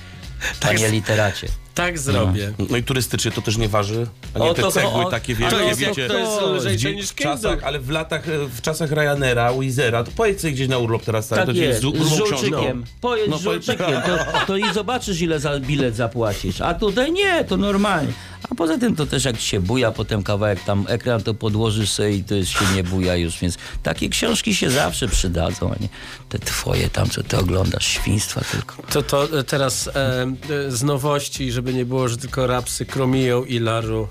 Panie literacie. Tak zrobię. No i turystycznie to też nie waży, a nie O, te to- cegły o, takie wielkie, to jest- wiecie. to jest lżejsze niż w czasach, ale w latach, e, w czasach Ryanaira, Wizera, to pojedź sobie gdzieś na urlop teraz, stary, Tak to jest, z grubą żółczykiem. Pojedź No, z żółczykiem, to, to i zobaczysz ile za bilet zapłacisz. A tutaj nie, to normalnie. A poza tym to też jak się buja potem kawałek tam ekran, to podłożysz sobie i to jest się nie buja już, więc takie książki się zawsze przydadzą, a nie te twoje tam, co ty oglądasz, świństwa tylko. To, to teraz e, e, z nowości, żeby nie było, że tylko rapsy kromiją i laru.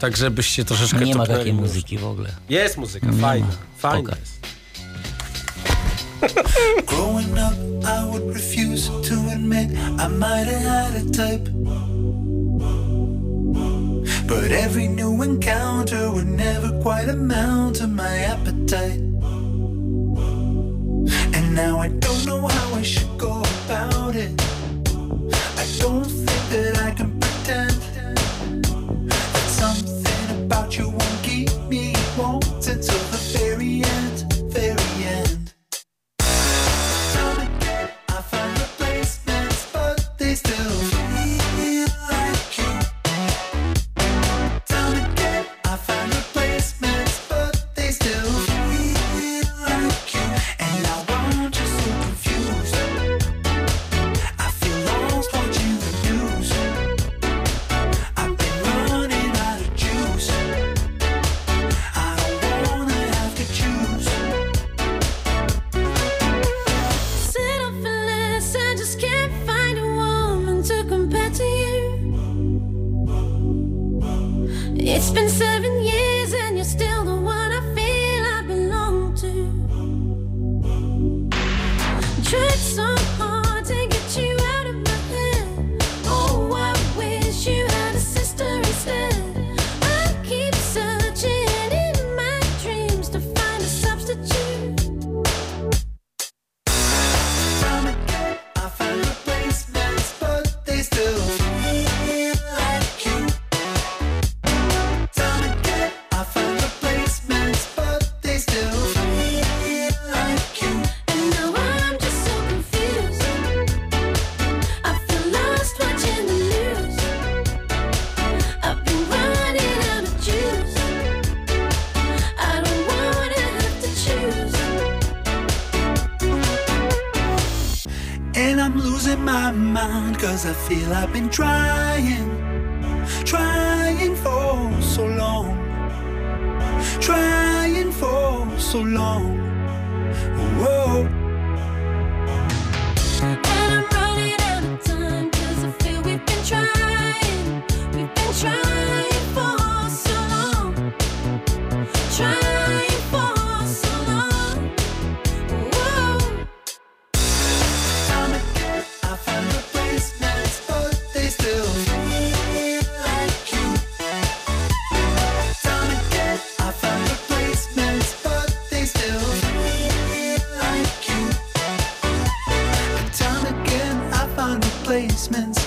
Tak, żebyście troszeczkę Nie ma takiej muzyki w ogóle. Jest muzyka, Nie fajna. ma. Fajna jest. Growing up, I would refuse to admit I might have had a type. But every new encounter would never quite amount to my appetite. And now I don't know how I should go about it. I don't think that I can pretend cause I feel I've been trying, basement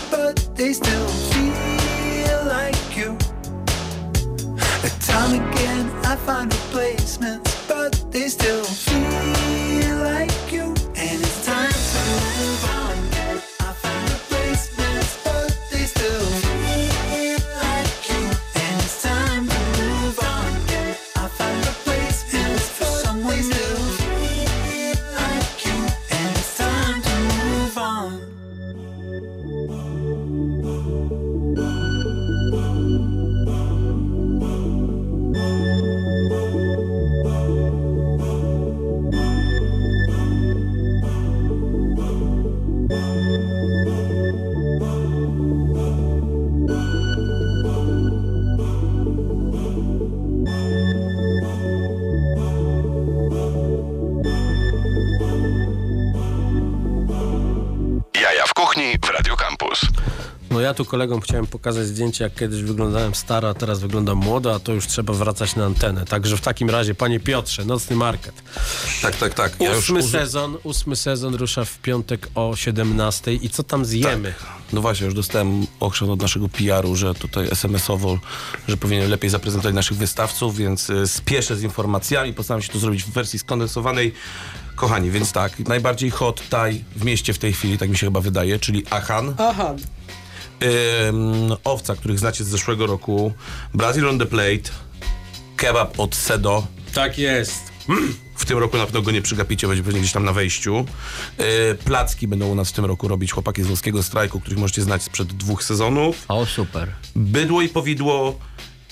ja tu kolegom chciałem pokazać zdjęcie, jak kiedyś wyglądałem staro, a teraz wyglądam młodo, a to już trzeba wracać na antenę. Także w takim razie, panie Piotrze, Nocny Market. Tak, tak, tak. Ja już ósmy uży- sezon, ósmy sezon rusza w piątek o 17 i co tam zjemy? No właśnie, już dostałem okrzan od naszego PR-u, że tutaj SMS-owo, że powinien lepiej zaprezentować naszych wystawców, więc y, spieszę z informacjami, postaram się to zrobić w wersji skondensowanej. Kochani, więc tak, najbardziej hot Thai w mieście w tej chwili, tak mi się chyba wydaje, czyli Ahan. Aha. Ym, owca, których znacie z zeszłego roku, Brazil on the Plate, kebab od Sedo. Tak jest. W tym roku na pewno go nie przegapicie, będzie pewnie gdzieś tam na wejściu. Yy, placki będą u nas w tym roku robić chłopaki z Włoskiego Strajku, których możecie znać sprzed dwóch sezonów. O, super. Bydło i powidło,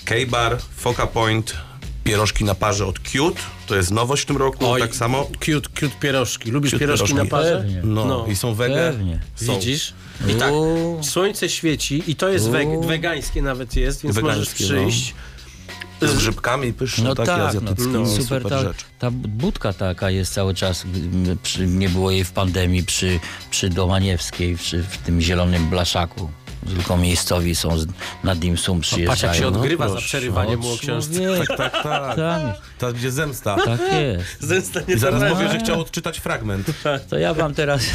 K-Bar, Foca Point, pierożki na parze od Cute. To jest nowość w tym roku, Oj, tak samo. Cute, cute pierożki. Lubisz Cute pierożki, na parze? Pewnie. No, i są wege. Pewnie. Są. Widzisz? I tak, słońce świeci i to jest weg, Uuu. wegańskie nawet jest, więc możesz Wegańskie, przyjść. Z grzybkami pyszne, No takie tak, no, azjatyckie. no, super, super. Ta, rzecz. ta budka taka jest cały czas, przy, nie było jej w pandemii przy, przy Domaniewskiej, przy, w tym zielonym blaszaku. Tylko miejscowi są z, na dim sum przyjeżdżają. Patrz jak się No, odgrywa za proszę. przerywanie no, mu o książce. Tak, tak, tak. Tak, To będzie zemsta. tak jest. Zemsta I zaraz powie, że chciał odczytać fragment. To ja wam teraz...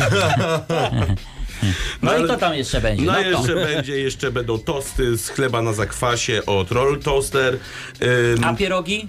No i to tam jeszcze będzie. No, No, jeszcze to. będzie, jeszcze będą tosty z chleba na zakwasie od Roll Toaster. Ym, A pierogi?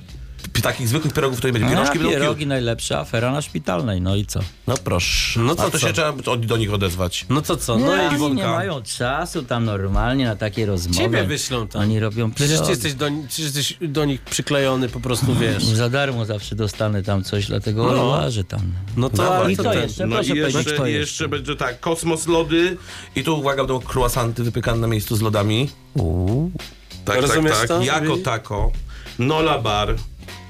Takich zwykłych pierogów to nie będzie. Pierożki A będą pierogi cute. najlepsza afera na szpitalnej, no i co? No proszę. No No to to, co? się trzeba od- do nich odezwać. No to co? No No i oni Iwonka. nie mają czasu tam normalnie na takie rozmowy. ciebie wyślą tam. Oni robią Przecież ty pierogi. jesteś do, przecież jesteś do nich przyklejony po prostu, wiesz. Za darmo zawsze dostanę tam coś, dlatego No. łażę tam. No to, ale I to to ten. jeszcze, No proszę i powiedzieć, jeszcze, to jeszcze jeszcze. będzie tak, kosmos lody i tu uwaga, będą croissanty wypykane na miejscu z lodami. Tak, Rozumiesz tak, tak. to? Jako tako, Nola Bar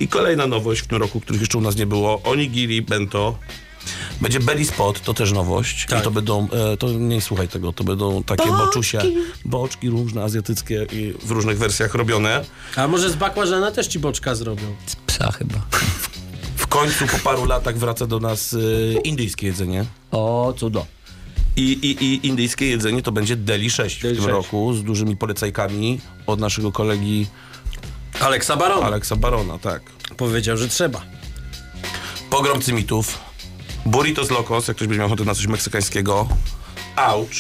i kolejna nowość w tym roku, których jeszcze u nas nie było, Onigiri Bento. Będzie Belly Spot, to też nowość. Tak. I to będą, e, to nie słuchaj tego, to będą takie boczusie, boczki różne, azjatyckie i w różnych wersjach robione. A może z bakłażana też ci boczka zrobią? Psa chyba. W końcu po paru latach wraca do nas e, indyjskie jedzenie. O, cudo. I, i, I indyjskie jedzenie to będzie Deli 6 w Deli tym 6. roku z dużymi polecajkami od naszego kolegi Aleksa Barona. Aleksa Barona, tak. Powiedział, że trzeba. Pogrom cymitów, burritos locos, jak ktoś będzie miał ochotę na coś meksykańskiego, ouch,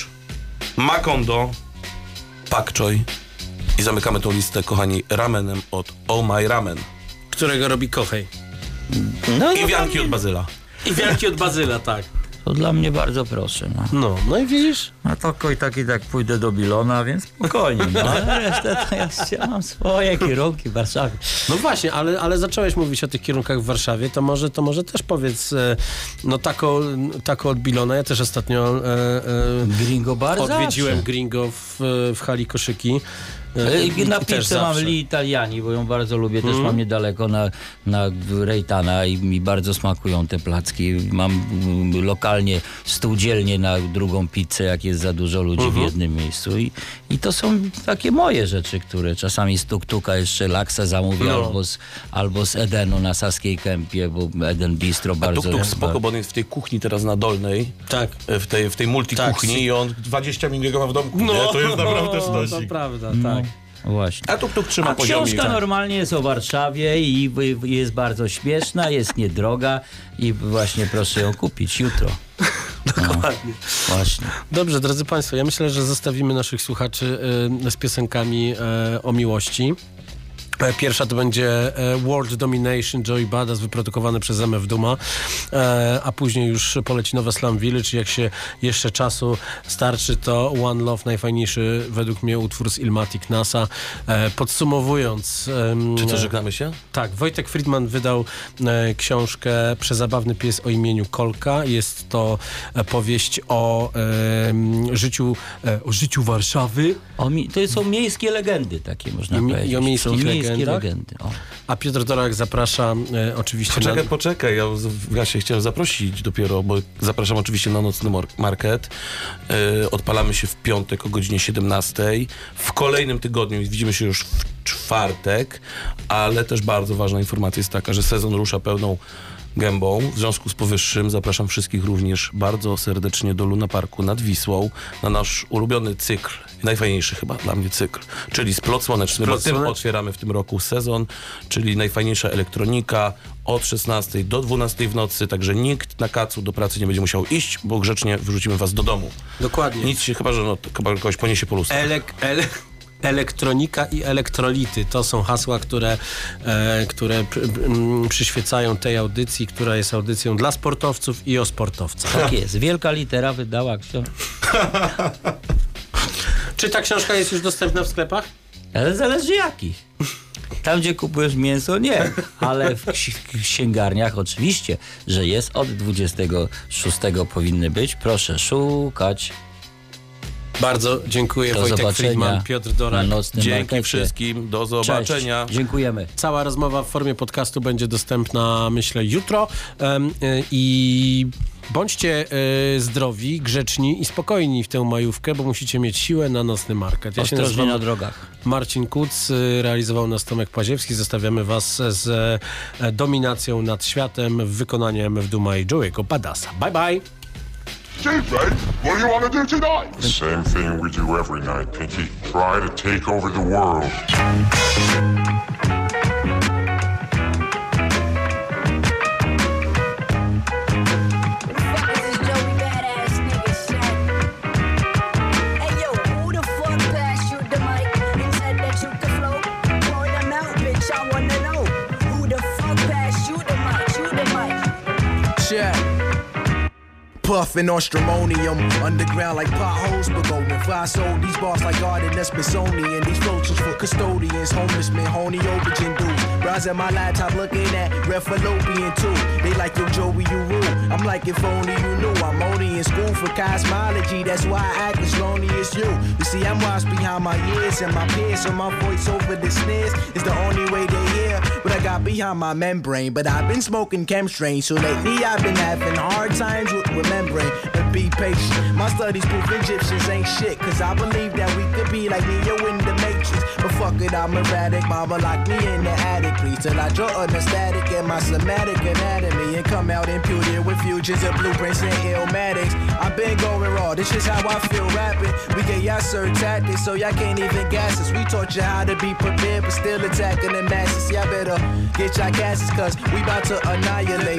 macondo, pak choi i zamykamy tą listę, kochani, ramenem od Oh My Ramen Którego robi Kochej. No, i wianki od bazyla. I wianki od bazyla, tak. To dla mnie bardzo proszę. No, No, no i widzisz? no to i tak i tak pójdę do Bilona, więc spokojnie. No, ale resztę to ja, ja mam swoje kierunki w Warszawie. No właśnie, ale, ale zacząłeś mówić o tych kierunkach w Warszawie, to może, to może też powiedz, e, no tako, tako od Bilona, ja też ostatnio e, e, Gringo bar odwiedziłem zawsze. Gringo w, w hali koszyki. E, I na pizzę mam. Li Italiani, bo ją bardzo lubię. Też Mhm. mam niedaleko na, na Rejtana i mi bardzo smakują te placki. Mam mm, lokalnie stół dzielnie na drugą pizzę, jak jest za dużo ludzi w Mhm. jednym miejscu. I, I to są takie moje rzeczy, które czasami z tuk-tuka jeszcze laksa zamówię No. albo, z, albo z Edenu na Saskiej Kępie, bo Eden Bistro A bardzo... tuk-tuk spoko, bo on jest w tej kuchni teraz na dolnej. Tak. W tej, w tej multikuchni Tak. i on 20 minut ma w domku. No, nie? To jest naprawdę to sztosik. prawda, No. tak. Właśnie. A tuk-tuk trzyma A poziomie. książka tak. normalnie jest o Warszawie i jest bardzo śmieszna, jest niedroga i właśnie proszę ją kupić jutro. Dokładnie. Właśnie. Dobrze, drodzy Państwo, ja myślę, że zostawimy naszych słuchaczy e, z piosenkami e, o miłości. E, Pierwsza to będzie e, World Domination Joey Badass wyprodukowane przez MF Duma, e, a później już poleci nowe Slum Village. Jak się jeszcze czasu starczy, to One Love, najfajniejszy według mnie utwór z Ilmatic NASA. Podsumowując... Czy co, żegnamy się? tak, Wojtek Friedman wydał książkę Przezabawny pies o imieniu Kolka. Jest to powieść o życiu, o życiu Warszawy. O to są miejskie legendy takie, można I powiedzieć. i o miejskich miejskie legendach? legendy. O. A Piotr Dorak zaprasza e, oczywiście Poczekaj, na... poczekaj, ja, ja się chciałem zaprosić dopiero, bo zapraszam oczywiście na nocny market. Yy, odpalamy się w piątek o godzinie 17. W kolejnym tygodniu widzimy się już w czwartek, ale też bardzo ważna informacja jest taka, że sezon rusza pełną gębą. W związku z powyższym zapraszam wszystkich również bardzo serdecznie do Luna Parku nad Wisłą na nasz ulubiony cykl, najfajniejszy chyba dla mnie cykl, czyli Splot Słoneczny, Splot tym otwieramy w tym roku sezon, czyli najfajniejsza elektronika od 16 do 12 w nocy, także nikt na kacu do pracy nie będzie musiał iść, bo grzecznie wyrzucimy was do domu. Dokładnie. Nic się, chyba że no, chyba kogoś poniesie po lustrze. Elek, ele, elektronika i elektrolity to są hasła, które, e, które przyświecają tej audycji, która jest audycją dla sportowców i o sportowcach. Tak jest. Wielka litera wydała książkę. Czy ta książka jest już dostępna w sklepach? Ale zależy jakich. Tam, gdzie kupujesz mięso, nie. Ale w ksi- księgarniach oczywiście, że jest od 26 powinny być. Proszę szukać. Bardzo dziękuję Do Wojtek zobaczenia Friedman, Piotr Dorak. na nocnym Dzięki markecie. wszystkim, do zobaczenia. Cześć. Dziękujemy. Cała rozmowa w formie podcastu będzie dostępna, myślę, jutro. Y, I bądźcie y, zdrowi, grzeczni i spokojni w tę majówkę, bo musicie mieć siłę na nocny market. Ja się nazywam na drogach. Marcin Kuc, y, realizował nas Tomek Paziewski. Zostawiamy was z e, dominacją nad światem w wykonaniu MF Duma i Joey'ego Badasa. Bye bye! Chief, what do you want to do tonight? The same thing we do every night, Pinky. Try to take over the world. Puffin' on stramonium, underground like potholes, but going I sold these bars like Arden, that's Smithsonian. These floats for custodians, homeless men, honey aubergine dudes. Rise at my laptop looking at red fallopian too. They like yo Joey, you rule. I'm like if only you knew. I'm only in school for cosmology, that's why I act as lonely as you. You see, I'm washed behind my ears and my peers, so my voice over the snares is the only way they hear. What I got behind my membrane, but I've been smoking chemstrain, so lately I've been having hard times with remembering. But be patient. My studies prove Egyptians ain't shit, cause I believe that we could be like Neo in the Matrix. But fuck it, I'm erratic. Mama locked me in the attic, please, till I draw on the static in my somatic anatomy and come out imputed with fusions and blueprints and illmatics. I've been going raw, this is how I feel rapping. We get y'all certain tactics, so y'all can't even gas us. We taught you how to be prepared, but still attacking the masses. Y'all better get y'all gases, cause we about to annihilate.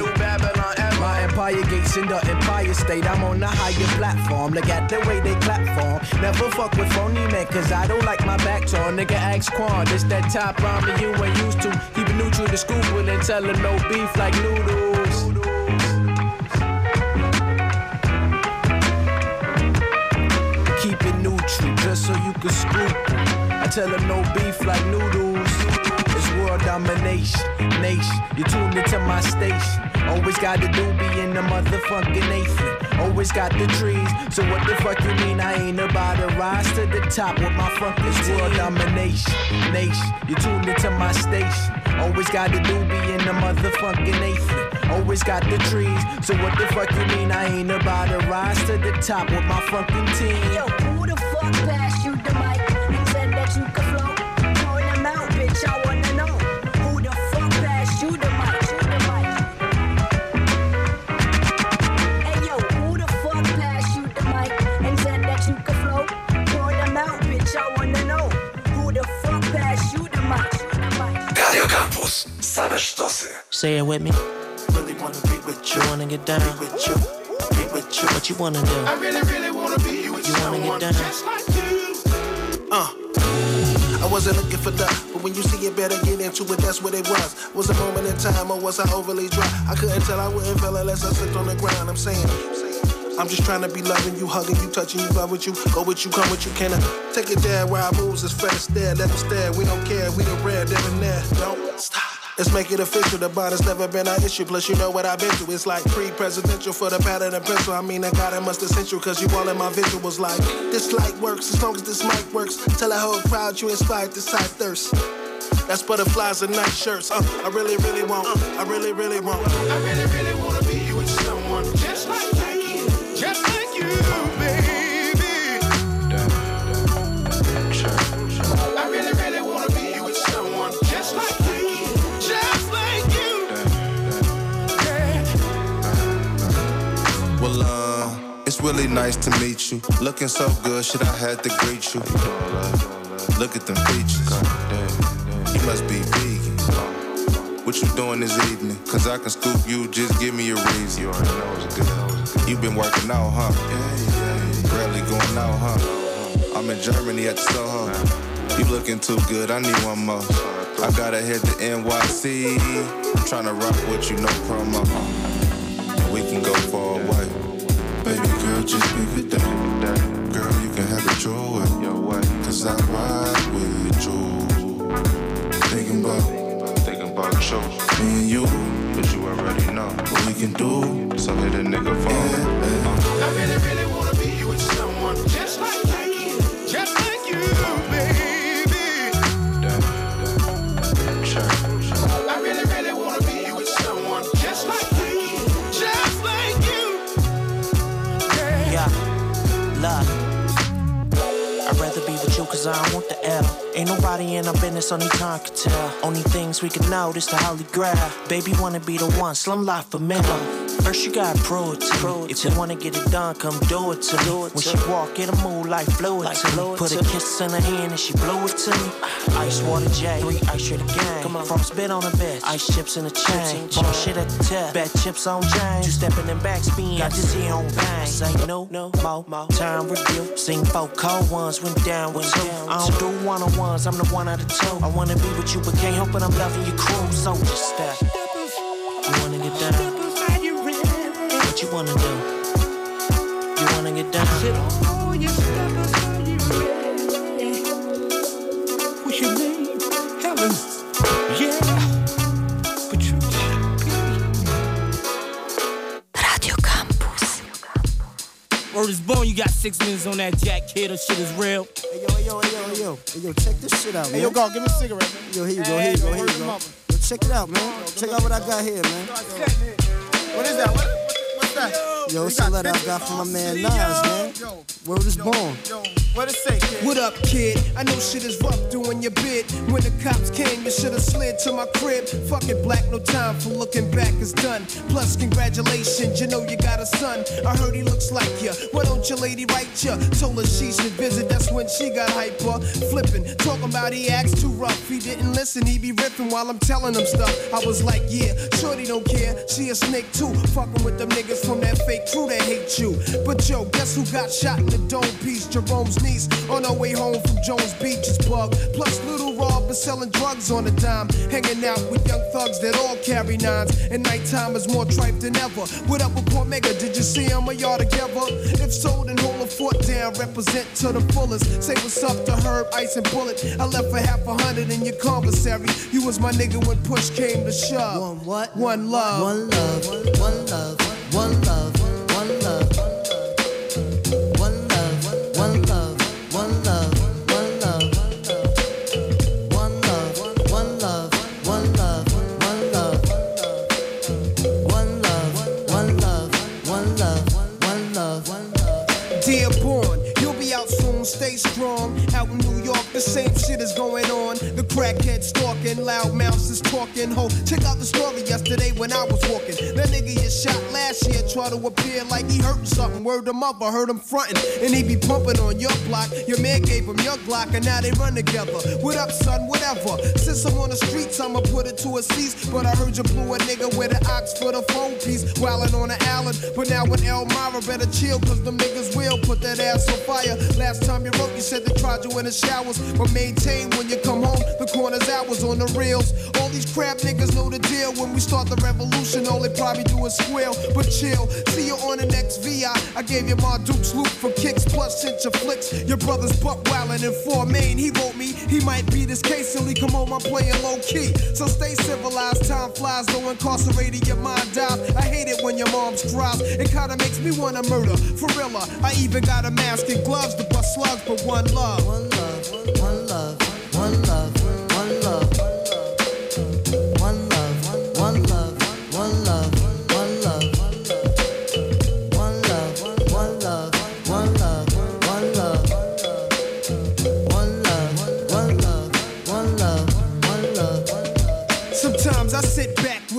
My empire gates in the empire state. I'm on a higher platform. Look at the way they clap for. Never fuck with phony men, cause I don't like my back torn. Nigga, ask Quan. This that top ramen you ain't used to. Keep it neutral to with and tell her no beef like noodles. Keep it neutral just so you can scoop. I tell her no beef like noodles. It's what world domination. Nation, you tuned into my station. Always got the doobie in the motherfucking Nathan. Always got the trees. So what the fuck you mean I ain't about to rise to the top with my fucking team? World domination. Nation, you tuned into my station. Always got the doobie in the motherfucking Nathan. Always got the trees. So what the fuck you mean I ain't about to rise to the top with my fucking team? Yo, Same sztosy. Say it with me. Really wanna be with you. Wanna get down. Be with you. Be with you. What you wanna do? I really, really wanna be with You wanna get down. just like you. Uh. I wasn't looking for that, but when you see it, better get into it. That's what it was. Was a moment in time, or was I overly dry? I couldn't tell. I wouldn't feel unless I slipped on the ground. I'm saying. I'm just trying to be loving you, hugging you, touching you, love with you, go with you, come with you. Can I take it there where our moves is fresh there? Let them stare. We don't care. We the rare, there and there. Don't stop. Let's make it official. The bond has never been an issue. Plus, you know what I've been through. It's like pre-presidential for the pattern and pencil. I mean, I got it must essential. Cause you all in my visuals like this light works as long as this mic works. Tell a whole crowd you inspired this type thirst. That's butterflies and night shirts. Uh, I really, really want. I really, really want. I really, really wanna be with someone just like, like you, just Uh, it's really nice to meet you. Looking so good, shit, I had to greet you. Look at them features. You must be vegan. What you doing this evening? Cause I can scoop you, just give me a reason. You already know it's good. You been working out, huh? Rarely going out, huh? I'm in Germany at the Soho. You looking too good, I need one more. I gotta hit the NYC. I'm trying to rock with you, no promo. And we can go far. Baby girl, just pick a day. Girl, you can have it your way. Cause I ride with you. Thinking about, thinking about you. Me and you. But you already know what we can do. So hit a nigga phone. I really, really wanna Ain't nobody in our business, only time can tell. Only things we can notice the holy grail. Baby wanna be the one, slum life for me. First you gotta prove it to me. If you wanna get it done, come do it to me. When she walk, it'll move like fluid to me. Put a kiss in her hand and she blew it to me. Ice water J, three ice straight again. Come on, from spit on the bed, ice chips in the chain. Ball shit at the tip, bad chips on James. You stepping in back spin, got this here on bang. Say no, no, mo, mo. Time review, sing four cold ones, went down with two. I don't do one on ones, I'm the one out of two. I wanna be with you, but can't help it, I'm loving your crew. So just step. You wanna get down? What you wanna do? You wanna get down? What's your name? Helen. Yeah. Radio Campus. Word is born, you got six minutes on that jack kid, that shit is real. Hey, yo, hey, yo, hey, yo, hey, yo. Hey, yo, check this shit out, man. Hey, yo, go, give me a cigarette, man. Yo, here you go, here you go, here you go. Yo, check it out, man. Check out what I got here, man. What is that? What? Yo, it's a letter I got from my man Nas, man. Word is born. What it say, kid? What up, kid? I know shit is rough doing your bid. When the cops came, you should have slid to my crib. Fuck it, black, no time for looking back is done. Plus, congratulations, you know you got a son. I heard he looks like you. Why don't your lady write ya? Told her she should visit, that's when she got hyper. Flipping, talking about he acts too rough. He didn't listen, he be riffing while I'm telling him stuff. I was like, yeah, shorty don't care. She a snake too. Fucking with them niggas from that fake crew that hate you. But yo, guess who got shot in the dome piece? Jerome's niece on her way home from Jones Beach is bug. Plus, little Rob is selling drugs on a dime, hanging out with young thugs that all carry nines. And nighttime is more tripe than ever. What up with Port Mega? Did you see him or y'all together? If so, then hold a foot down, represent to the fullest. Say what's up to Herb, Ice, and Bullet. I left for half a hundred in your commissary. You was my nigga when push came to shove. One what? One love. One love. One love. One love. Strong. The same shit is going on. The crackhead stalking, loud is talking. Ho, check out the story yesterday when I was walking. That nigga you shot last year tried to appear like he hurting something. Word him up, I heard him fronting. And he be pumping on your block. Your man gave him your Glock, and now they run together. What up, son? Whatever. Since I'm on the streets, I'ma put it to a cease. But I heard you blew a nigga with an ox for the phone piece. Wildin' on the island. But now with Elmira, better chill, cause them niggas will put that ass on fire. Last time you wrote, you said they tried you in the showers. But maintain when you come home, the corner's hours on the reels. All these crap niggas know the deal. When we start the revolution, all they probably do is squeal. But chill, see you on the next VI. I gave you my Duke's loop for kicks, plus sent your flicks. Your brother's buck wildin' in four main. He wrote me, he might be this case silly. Come home, I'm playing low key. So stay civilized, time flies, though incarcerated, your mind dies. I hate it when your mom's cries. It kinda makes me wanna murder. For real, I even got a mask and gloves to bust slugs, but one love. One love,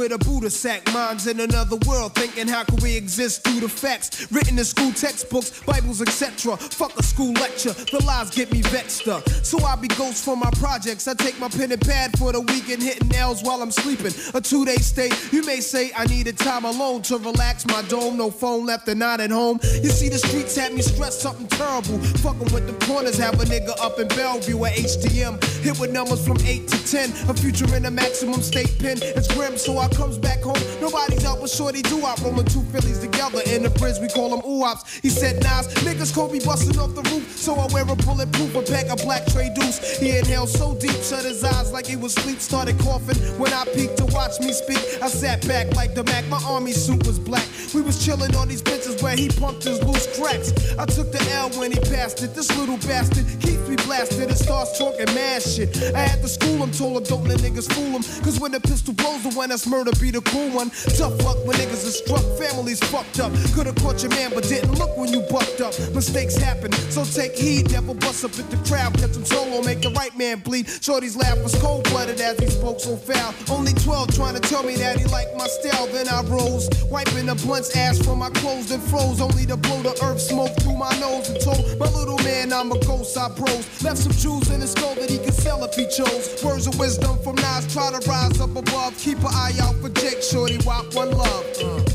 with a Buddha sack, minds in another world, thinking how can we exist through the facts written in school textbooks, Bibles, etc. Fuck a school lecture, the lies get me vexed up. So I be ghost for my projects. I take my pen and pad for the weekend, hitting nails while I'm sleeping. A two day stay, you may say I needed time alone to relax my dome. No phone left and not at home. You see, the streets had me stressed something terrible. Fucking with the corners, have a nigga up in Bellevue at HDM. Hit with numbers from 8 to 10. A future in a maximum state pen. It's grim, so I comes back home. Nobody's out with shorty do I rolling two Phillies together in the bridge. We call them oops. He said, Nas, niggas could be busting off the roof. So I wear a bulletproof, a pack of black tray deuce. He inhaled so deep, shut his eyes like he was asleep. Started coughing when I peeked to watch me speak. I sat back like the Mac. My army suit was black. We was chilling on these benches where he pumped his loose cracks. I took the L when he passed it. This little bastard keeps me blasted and starts talking mad shit. I had to school him, told him don't let niggas fool him. Cause when the pistol blows, the one that's murder be the cool one. Tough luck when niggas are struck, families fucked up. Could've caught your man, but didn't look when you bucked up. Mistakes happen, so take heed. Never bust up at the crowd, catch him solo, make the right man bleed. Shorty's laugh was cold blooded as he spoke so foul. Only 12 trying to tell me that he liked my style. Then I rose, wiping the blunt's ass from my clothes, then froze. Only to blow the earth smoke through my nose and told my little man I'm a ghost. I pros left some jewels in his skull that he could sell if he chose. Words of wisdom from Nas, try to rise up above. Keep an eye out for Jake Shorty, walk one love. Uh.